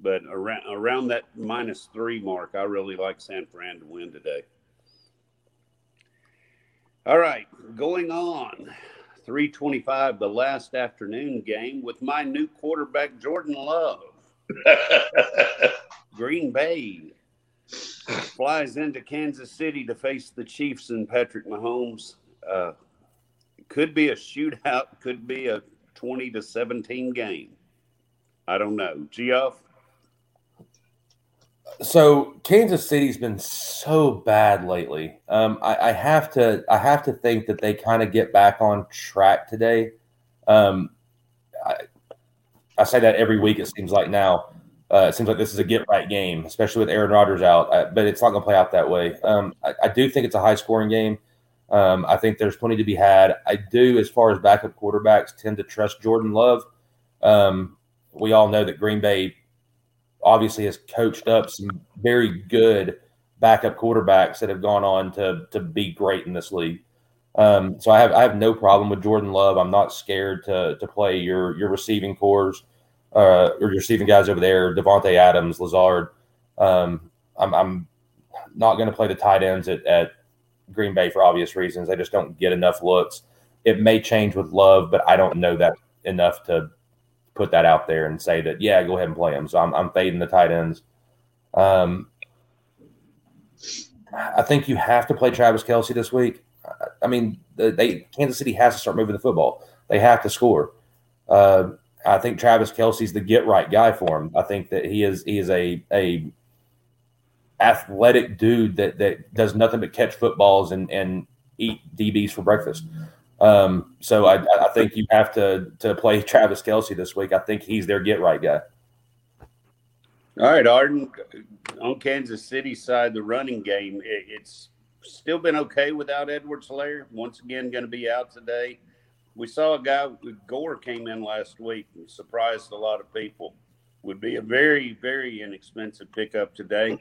but around around that minus three mark, I really like San Fran to win today. All right, going on. 325, the last afternoon game with my new quarterback, Jordan Love. *laughs* Green Bay flies into Kansas City to face the Chiefs and Patrick Mahomes. Uh, could be a shootout, could be a 20 to 17 game. I don't know. Geoff? So Kansas City's been so bad lately. Um, I, I, have to I have to think that they kind of get back on track today. Um, I, I, say that every week. It seems like now. Uh, it seems like this is a get right game, especially with Aaron Rodgers out. Uh, but it's not going to play out that way. Um, I, I, do think it's a high scoring game. Um, I think there's plenty to be had. I do, as far as backup quarterbacks, tend to trust Jordan Love. Um, we all know that Green Bay obviously has coached up some very good backup quarterbacks that have gone on to to be great in this league. Um, so I have I have no problem with Jordan Love. I'm not scared to to play your your receiving cores uh, or your receiving guys over there, Davante Adams, Lazard. Um, I'm, I'm not going to play the tight ends at, at Green Bay for obvious reasons. They just don't get enough looks. It may change with Love, but I don't know that enough to put that out there and say that yeah, go ahead and play him. So I'm, I'm fading the tight ends. Um, I think you have to play Travis Kelce this week. I mean, they Kansas City has to start moving the football. They have to score. Uh, I think Travis Kelce's the get right guy for him. I think that he is he is a a athletic dude that that does nothing but catch footballs and and eat DBs for breakfast. Um, so I, I think you have to to play *laughs* Travis Kelce this week. I think he's their get right guy. All right, Arden. On Kansas City side, the running game, it, it's still been okay without Edwards-Helaire. Once again, going to be out today. We saw a guy, Gore came in last week and surprised a lot of people. Would be a very, very inexpensive pickup today.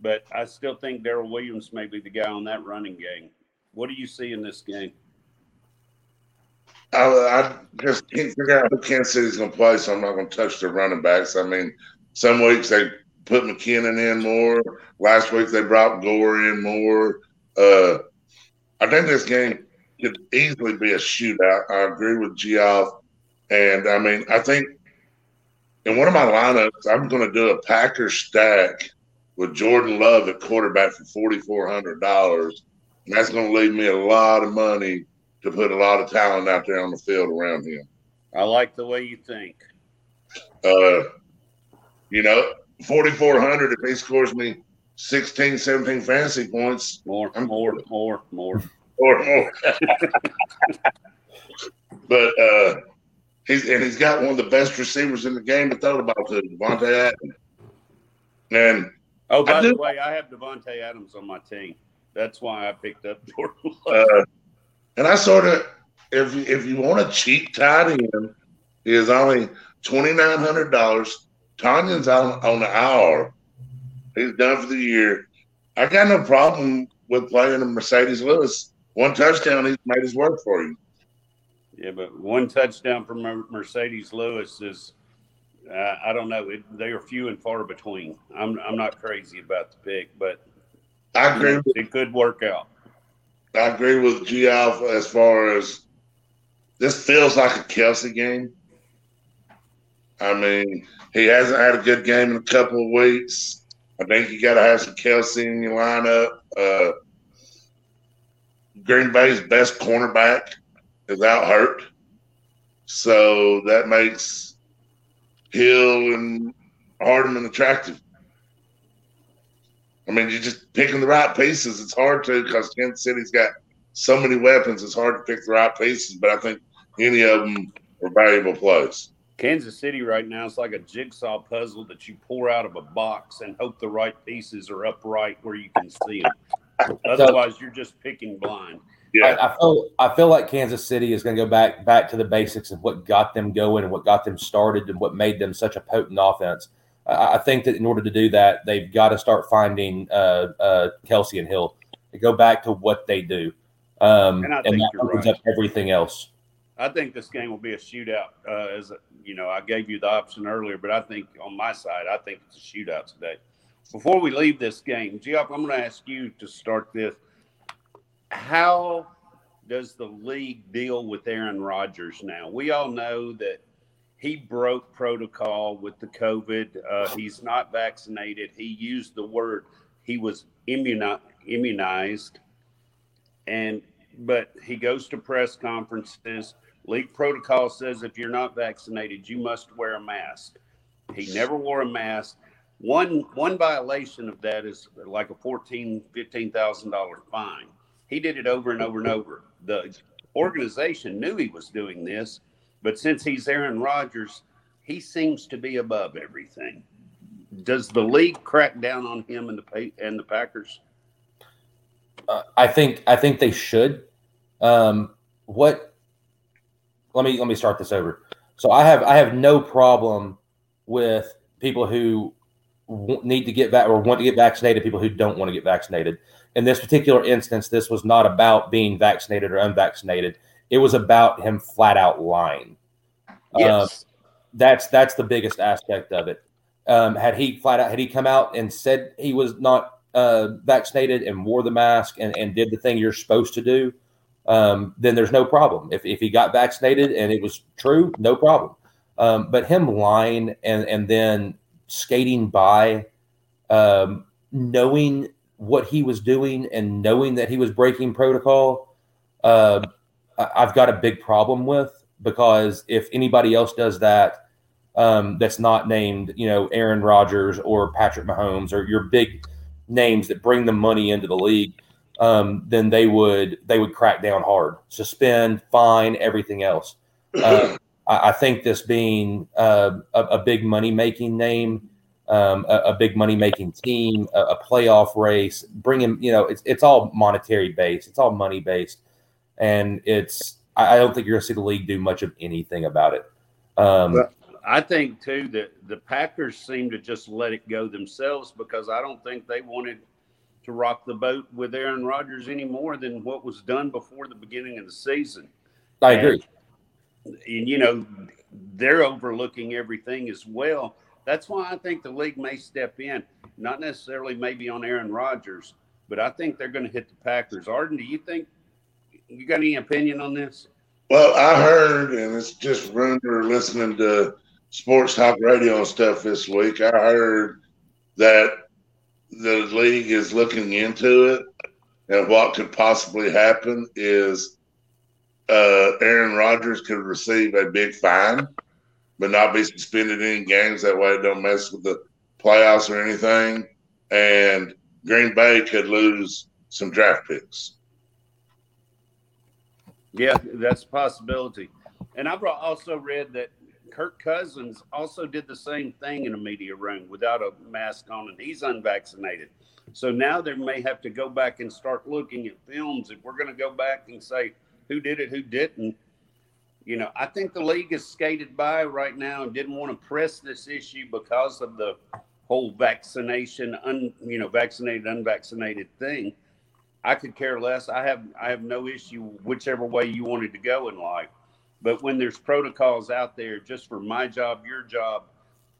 But I still think Darrel Williams may be the guy on that running game. What do you see in this game? I, I just can't figure out who Kansas City's going to play, so I'm not going to touch the running backs. I mean, some weeks they put McKinnon in more. Last week they brought Gore in more. Uh, I think this game could easily be a shootout. I agree with Geoff. And I mean, I think in one of my lineups, I'm going to do a Packer stack with Jordan Love at quarterback for $4,400. And that's going to leave me a lot of money to put a lot of talent out there on the field around him. I like the way you think. Uh, you know, 4,400, if he scores me 16, 17 fantasy points. More, I'm, more, more, more or more. but uh, he's and he's got one of the best receivers in the game to throw the ball to, Davante Adams. And oh, by the way, I have Davante Adams on my team. That's why I picked up Jordan. Uh, and I sort of, if if you want a cheap tight end, is only twenty nine hundred dollars. Tonyan's on on the hour. He's done for the year. I got no problem with playing a Marcedes Lewis one touchdown, he's made his work for you. Yeah, but one touchdown from Marcedes Lewis is, uh, I don't know, it, they are few and far between. I'm I'm not crazy about the pick, but I agree. Know, it could work out. I agree with Geoff as far as this feels like a Kelce game. I mean, he hasn't had a good game in a couple of weeks. I think you got to have some Kelce in your lineup. Uh, Green Bay's best cornerback is out hurt. So that makes Hill and Hardman attractive. I mean, you're just picking the right pieces. It's hard to because Kansas City's got so many weapons. It's hard to pick the right pieces, but I think any of them are valuable plays. Kansas City right now is like a jigsaw puzzle that you pour out of a box and hope the right pieces are upright where you can see them. Otherwise, you're just picking blind. Yeah. I, I, feel I feel like Kansas City is going to go back back to the basics of what got them going and what got them started and what made them such a potent offense. I, I think that in order to do that, they've got to start finding uh, uh, Kelce and Hill to go back to what they do, um, and, and that opens right. up everything else. I think this game will be a shootout. Uh, as you know, I gave you the option earlier, but I think on my side, I think it's a shootout today. Before we leave this game, Geoff, I'm going to ask you to start this. How does the league deal with Aaron Rodgers now? We all know that he broke protocol with the COVID. Uh, he's not vaccinated. He used the word he was immuni- immunized, and but he goes to press conferences. League protocol says if you're not vaccinated, you must wear a mask. He never wore a mask. One one violation of that is like a fourteen fifteen thousand dollar fine. He did it over and over and over. The organization knew he was doing this, but since he's Aaron Rodgers, he seems to be above everything. does the league crack down on him and the and the Packers? Uh, I think I think they should. Um, what? Let me let me start this over. So I have I have no problem with people who need to get back or want to get vaccinated, people who don't want to get vaccinated. In this particular instance, this was not about being vaccinated or unvaccinated. It was about him flat out lying. Yes. Uh, that's that's the biggest aspect of it. Um, had he flat out had he come out and said he was not uh, vaccinated and wore the mask and, and did the thing you're supposed to do, um, then there's no problem. If, if he got vaccinated and it was true, no problem. Um, but him lying and and then skating by, um, knowing what he was doing and knowing that he was breaking protocol, uh, I've got a big problem with because if anybody else does that, um, that's not named, you know, Aaron Rodgers or Patrick Mahomes or your big names that bring the money into the league, um, then they would they would crack down hard, suspend, fine, everything else. *clears throat* Uh, I, I, think this being uh, a, a, big money making name, um, a, a, big money making team, a, a, playoff race, bringing you know it's it's all monetary based, it's all money based, and it's I, don't think you're going to see the league do much of anything about it. Um, I think too that the Packers seem to just let it go themselves because I don't think they wanted to rock the boat with Aaron Rodgers any more than what was done before the beginning of the season. I agree. And, and you know, they're overlooking everything as well. That's why I think the league may step in, not necessarily maybe on Aaron Rodgers, but I think they're going to hit the Packers. Arden, do you think you got any opinion on this? Well, I heard, and it's just rumor listening to sports talk radio and stuff this week. I heard that the league is looking into it, and what could possibly happen is uh, Aaron Rodgers could receive a big fine, but not be suspended any games. That way, it don't mess with the playoffs or anything. And Green Bay could lose some draft picks. Yeah, that's a possibility. And I've also read that Kirk Cousins also did the same thing in a media room without a mask on, and he's unvaccinated. So now they may have to go back and start looking at films. If we're going to go back and say who did it, who didn't, you know, I think the league is skated by right now and didn't want to press this issue because of the whole vaccination, un, you know, vaccinated, unvaccinated thing. I could care less. I have I have no issue whichever way you wanted to go in life. But when there's protocols out there just for my job, your job,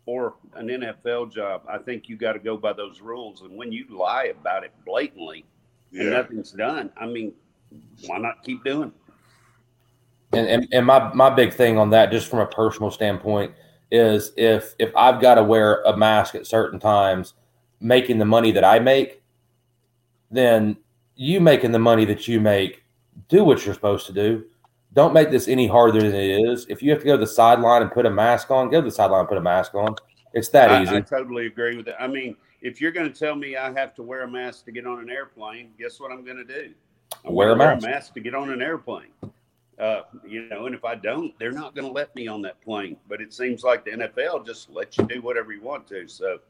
or an NFL job, I think you got to go by those rules. And when you lie about it blatantly yeah. and nothing's done, I mean, why not keep doing it? And, and, and my, my big thing on that, just from a personal standpoint, is if if I've got to wear a mask at certain times, making the money that I make, then you making the money that you make, do what you're supposed to do don't make this any harder than it is. If you have to go to the sideline and put a mask on, go to the sideline and put a mask on. It's that I, easy. I totally agree with it. I mean, if you're going to tell me I have to wear a mask to get on an airplane, guess what I'm going to do? I'm wear, a, wear mask. a mask to get on an airplane. Uh, you know, and if I don't, they're not going to let me on that plane. But it seems like the NFL just lets you do whatever you want to. So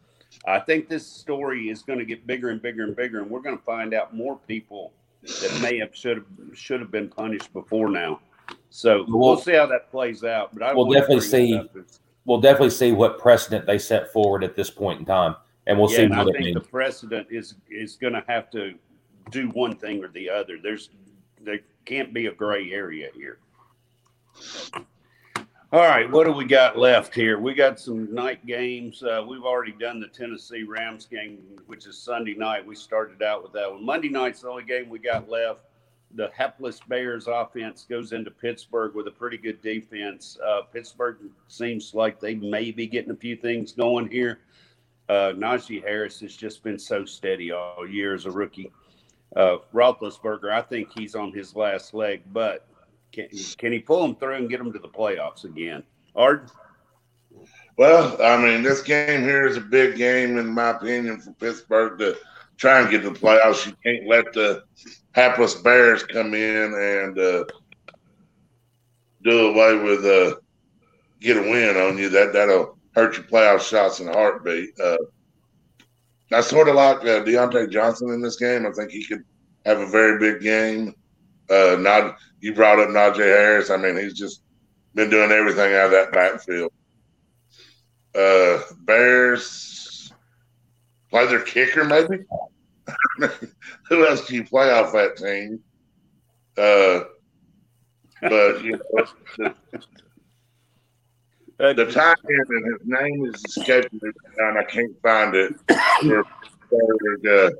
I think this story is going to get bigger and bigger and bigger, and we're going to find out more people that may have should have should have been punished before now. So we'll, we'll see how that plays out. But I we'll definitely see. We'll definitely see what precedent they set forward at this point in time, and we'll yeah, see what I it think means. The precedent is is going to have to do one thing or the other. There's there can't be a gray area here. All right, what do we got left here? We got some night games. Uh, we've already done the Tennessee Rams game, which is Sunday night. We started out with that one. Monday night's the only game we got left the hapless Bears offense goes into Pittsburgh with a pretty good defense. Uh, Pittsburgh seems like they may be getting a few things going here. Uh, Najee Harris has just been so steady all year as a rookie. Uh, Roethlisberger, I think he's on his last leg, but can, can he pull them through and get them to the playoffs again? Ard? Well, I mean, this game here is a big game, in my opinion, for Pittsburgh to try and get to the playoffs. You can't let the hapless Bears come in and uh, do away with uh, get a win on you. That that'll hurt your playoff shots in a heartbeat. Uh, I sort of like uh, Diontae Johnson in this game. I think he could have a very big game. Uh, not you brought up Najee Harris. I mean, he's just been doing everything out of that backfield. Uh, Bears play their kicker, maybe. *laughs* Who else do you play off that team? Uh, but you know, the, the tight end and his name is escaping me, and I can't find it. *coughs* uh,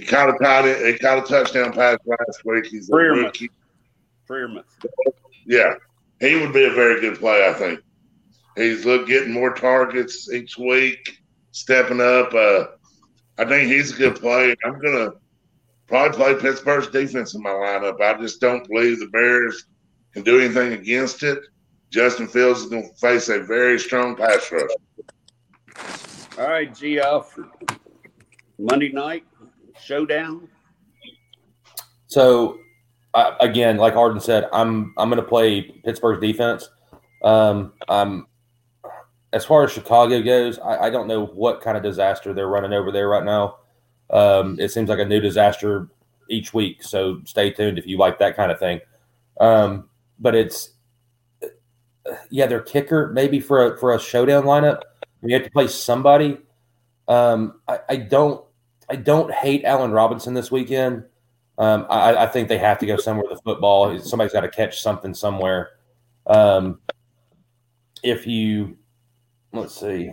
he kind of tied it. He caught a touchdown pass last week. He's a Freiermuth. rookie. Freiermuth. Yeah, he would be a very good play. I think he's look getting more targets each week, stepping up. Uh, I think he's a good play. I'm gonna probably play Pittsburgh's defense in my lineup. I just don't believe the Bears can do anything against it. Justin Fields is going to face a very strong pass rush. All right, G. Alfred. Monday night showdown. So I, again, like Arden said, I'm I'm going to play Pittsburgh's defense. Um, I'm as far as Chicago goes, I, I don't know what kind of disaster they're running over there right now. Um, it seems like a new disaster each week, so stay tuned if you like that kind of thing. Um, but it's yeah, their kicker maybe for a for a showdown lineup. You have to play somebody. Um, I, I don't I don't hate Allen Robinson this weekend. Um, I, I think they have to go somewhere with the football. Somebody's got to catch something somewhere. Um, if you let's see,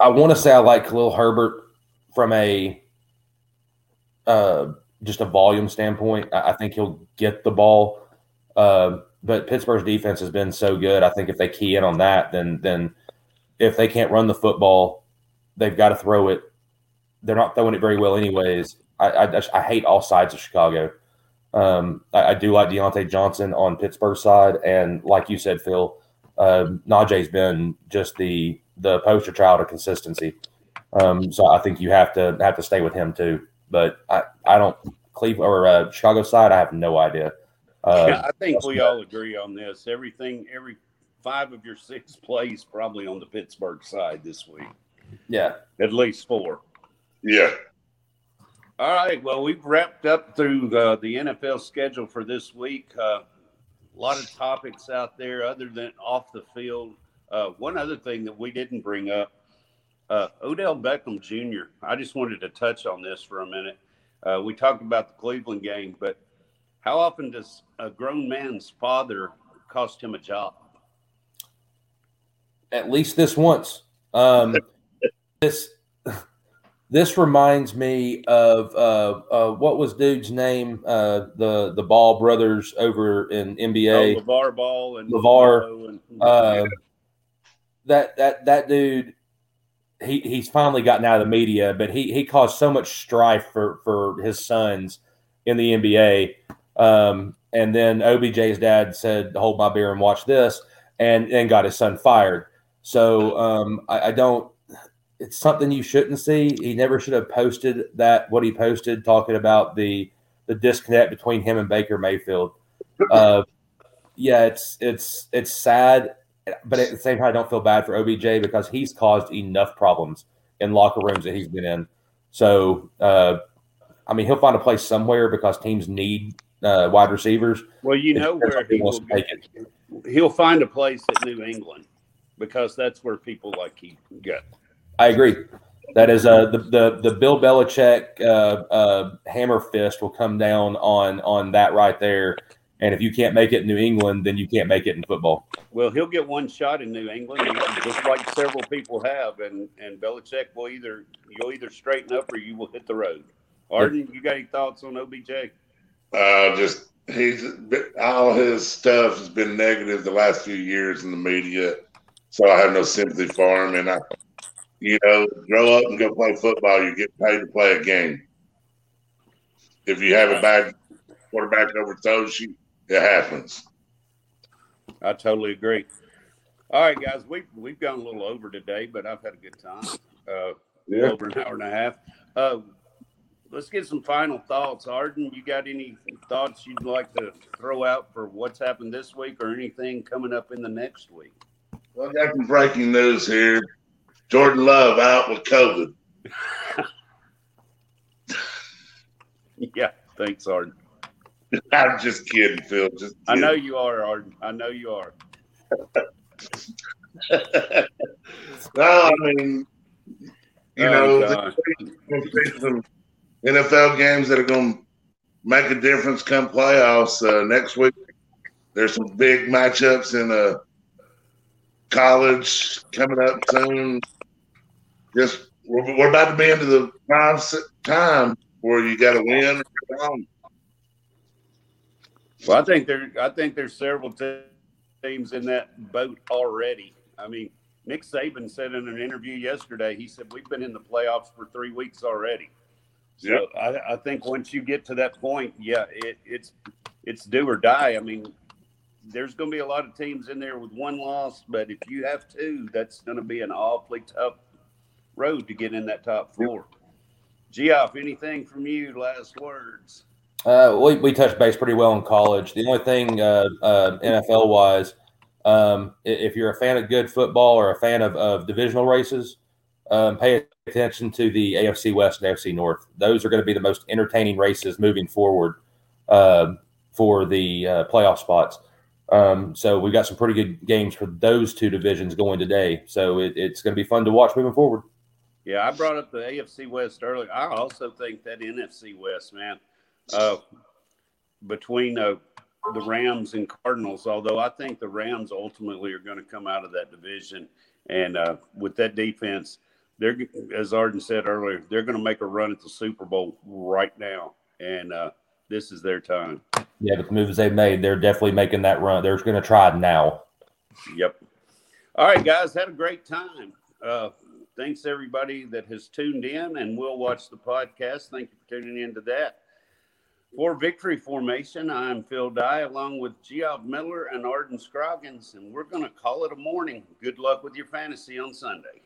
I want to say I like Khalil Herbert from a uh, just a volume standpoint. I, I think he'll get the ball. Uh, but Pittsburgh's defense has been so good. I think if they key in on that, then then if they can't run the football, they've got to throw it. They're not throwing it very well, anyways. I I, I hate all sides of Chicago. Um, I, I, do like Diontae Johnson on Pittsburgh side, and like you said, Phil, uh, Najee's been just the the poster child of consistency. Um, so I think you have to have to stay with him too. But I, I don't Cleveland or uh, Chicago side. I have no idea. Uh, yeah, I think we all agree on this. Everything, every five of your six *laughs* plays probably on the Pittsburgh side this week. Yeah, at least four. Yeah. All right. Well, we've wrapped up through the, the NFL schedule for this week. Uh, a lot of topics out there other than off the field. Uh, one other thing that we didn't bring up uh, Odell Beckham Jr. I just wanted to touch on this for a minute. Uh, we talked about the Cleveland game, but how often does a grown man's father cost him a job? At least this once. Um, *laughs* this this reminds me of uh, uh, what was dude's name? Uh, the the Ball brothers over in NBA. Oh, LaVar Ball and LaVar. And, uh, that that that dude. He, he's finally gotten out of the media, but he, he caused so much strife for, for his sons in the NBA um, and then OBJ's dad said, "Hold my beer and watch this," and and got his son fired. So um, I, I, don't. It's something you shouldn't see. He never should have posted that. What he posted talking about the the disconnect between him and Baker Mayfield. Uh, yeah, it's it's it's sad, but at the same time, I don't feel bad for OBJ because he's caused enough problems in locker rooms that he's been in. So, uh, I mean, he'll find a place somewhere because teams need uh, wide receivers. Well, you know where he will take it. He'll find a place at New England because that's where people like he go. I agree. That is uh, the the the Bill Belichick uh, uh, hammer fist will come down on on that right there. And if you can't make it in New England, then you can't make it in football. Well, he'll get one shot in New England, just like several people have, and and Belichick will either you'll either straighten up or you will hit the road. Arden, you got any thoughts on OBJ? Uh, just he's all his stuff has been negative the last few years in the media, so I have no sympathy for him. And I, you know, grow up and go play football. You get paid to play a game. If you have a bad quarterback overthrows you, it happens. I totally agree. All right, guys, we we've gone a little over today, but I've had a good time. Uh, yeah. over an hour and a half. Uh, let's get some final thoughts. Arden, you got any thoughts you'd like to throw out for what's happened this week or anything coming up in the next week? Well, I got some breaking news here. Jordan Love out with COVID. *laughs* yeah, thanks, Arden. *laughs* I'm just kidding, Phil. Just kidding. I know you are, Arden. I know you are. *laughs* no, I mean, you Oh, know, some NFL games that are going to make a difference come playoffs. Uh, next week, there's some big matchups in uh, college coming up soon. Just we're, we're about to be into the prime time where you got to win. or go home. Well, I think there. I think there's several teams in that boat already. I mean, Nick Saban said in an interview yesterday, he said we've been in the playoffs for three weeks already. So Yep. I, I think once you get to that point, yeah, it, it's it's do or die. I mean, there's going to be a lot of teams in there with one loss, but if you have two, that's going to be an awfully tough road to get in that top four. Geoff, anything from you? Last words. Uh, we, we touched base pretty well in college. The only thing uh, uh, NFL wise, um, if you're a fan of good football or a fan of, of divisional races, um, pay attention to the AFC West and AFC North. Those are going to be the most entertaining races moving forward um, for the uh, playoff spots. Um, so we've got some pretty good games for those two divisions going today. So it, it's going to be fun to watch moving forward. Yeah, I brought up the AFC West earlier. I also think that NFC West, man, uh, between uh, the Rams and Cardinals, although I think the Rams ultimately are going to come out of that division. And uh, with that defense, they're, as Arden said earlier, they're going to make a run at the Super Bowl right now. And uh, this is their time. Yeah, but the moves they've made, they're definitely making that run. They're going to try now. Yep. All right, guys, had a great time. Thanks everybody that has tuned in and will watch the podcast. Thank you for tuning in to that. For Victory Formation, I'm Phil Dye along with Geoff Miller and Arden Scroggins, and we're going to call it a morning. Good luck with your fantasy on Sunday.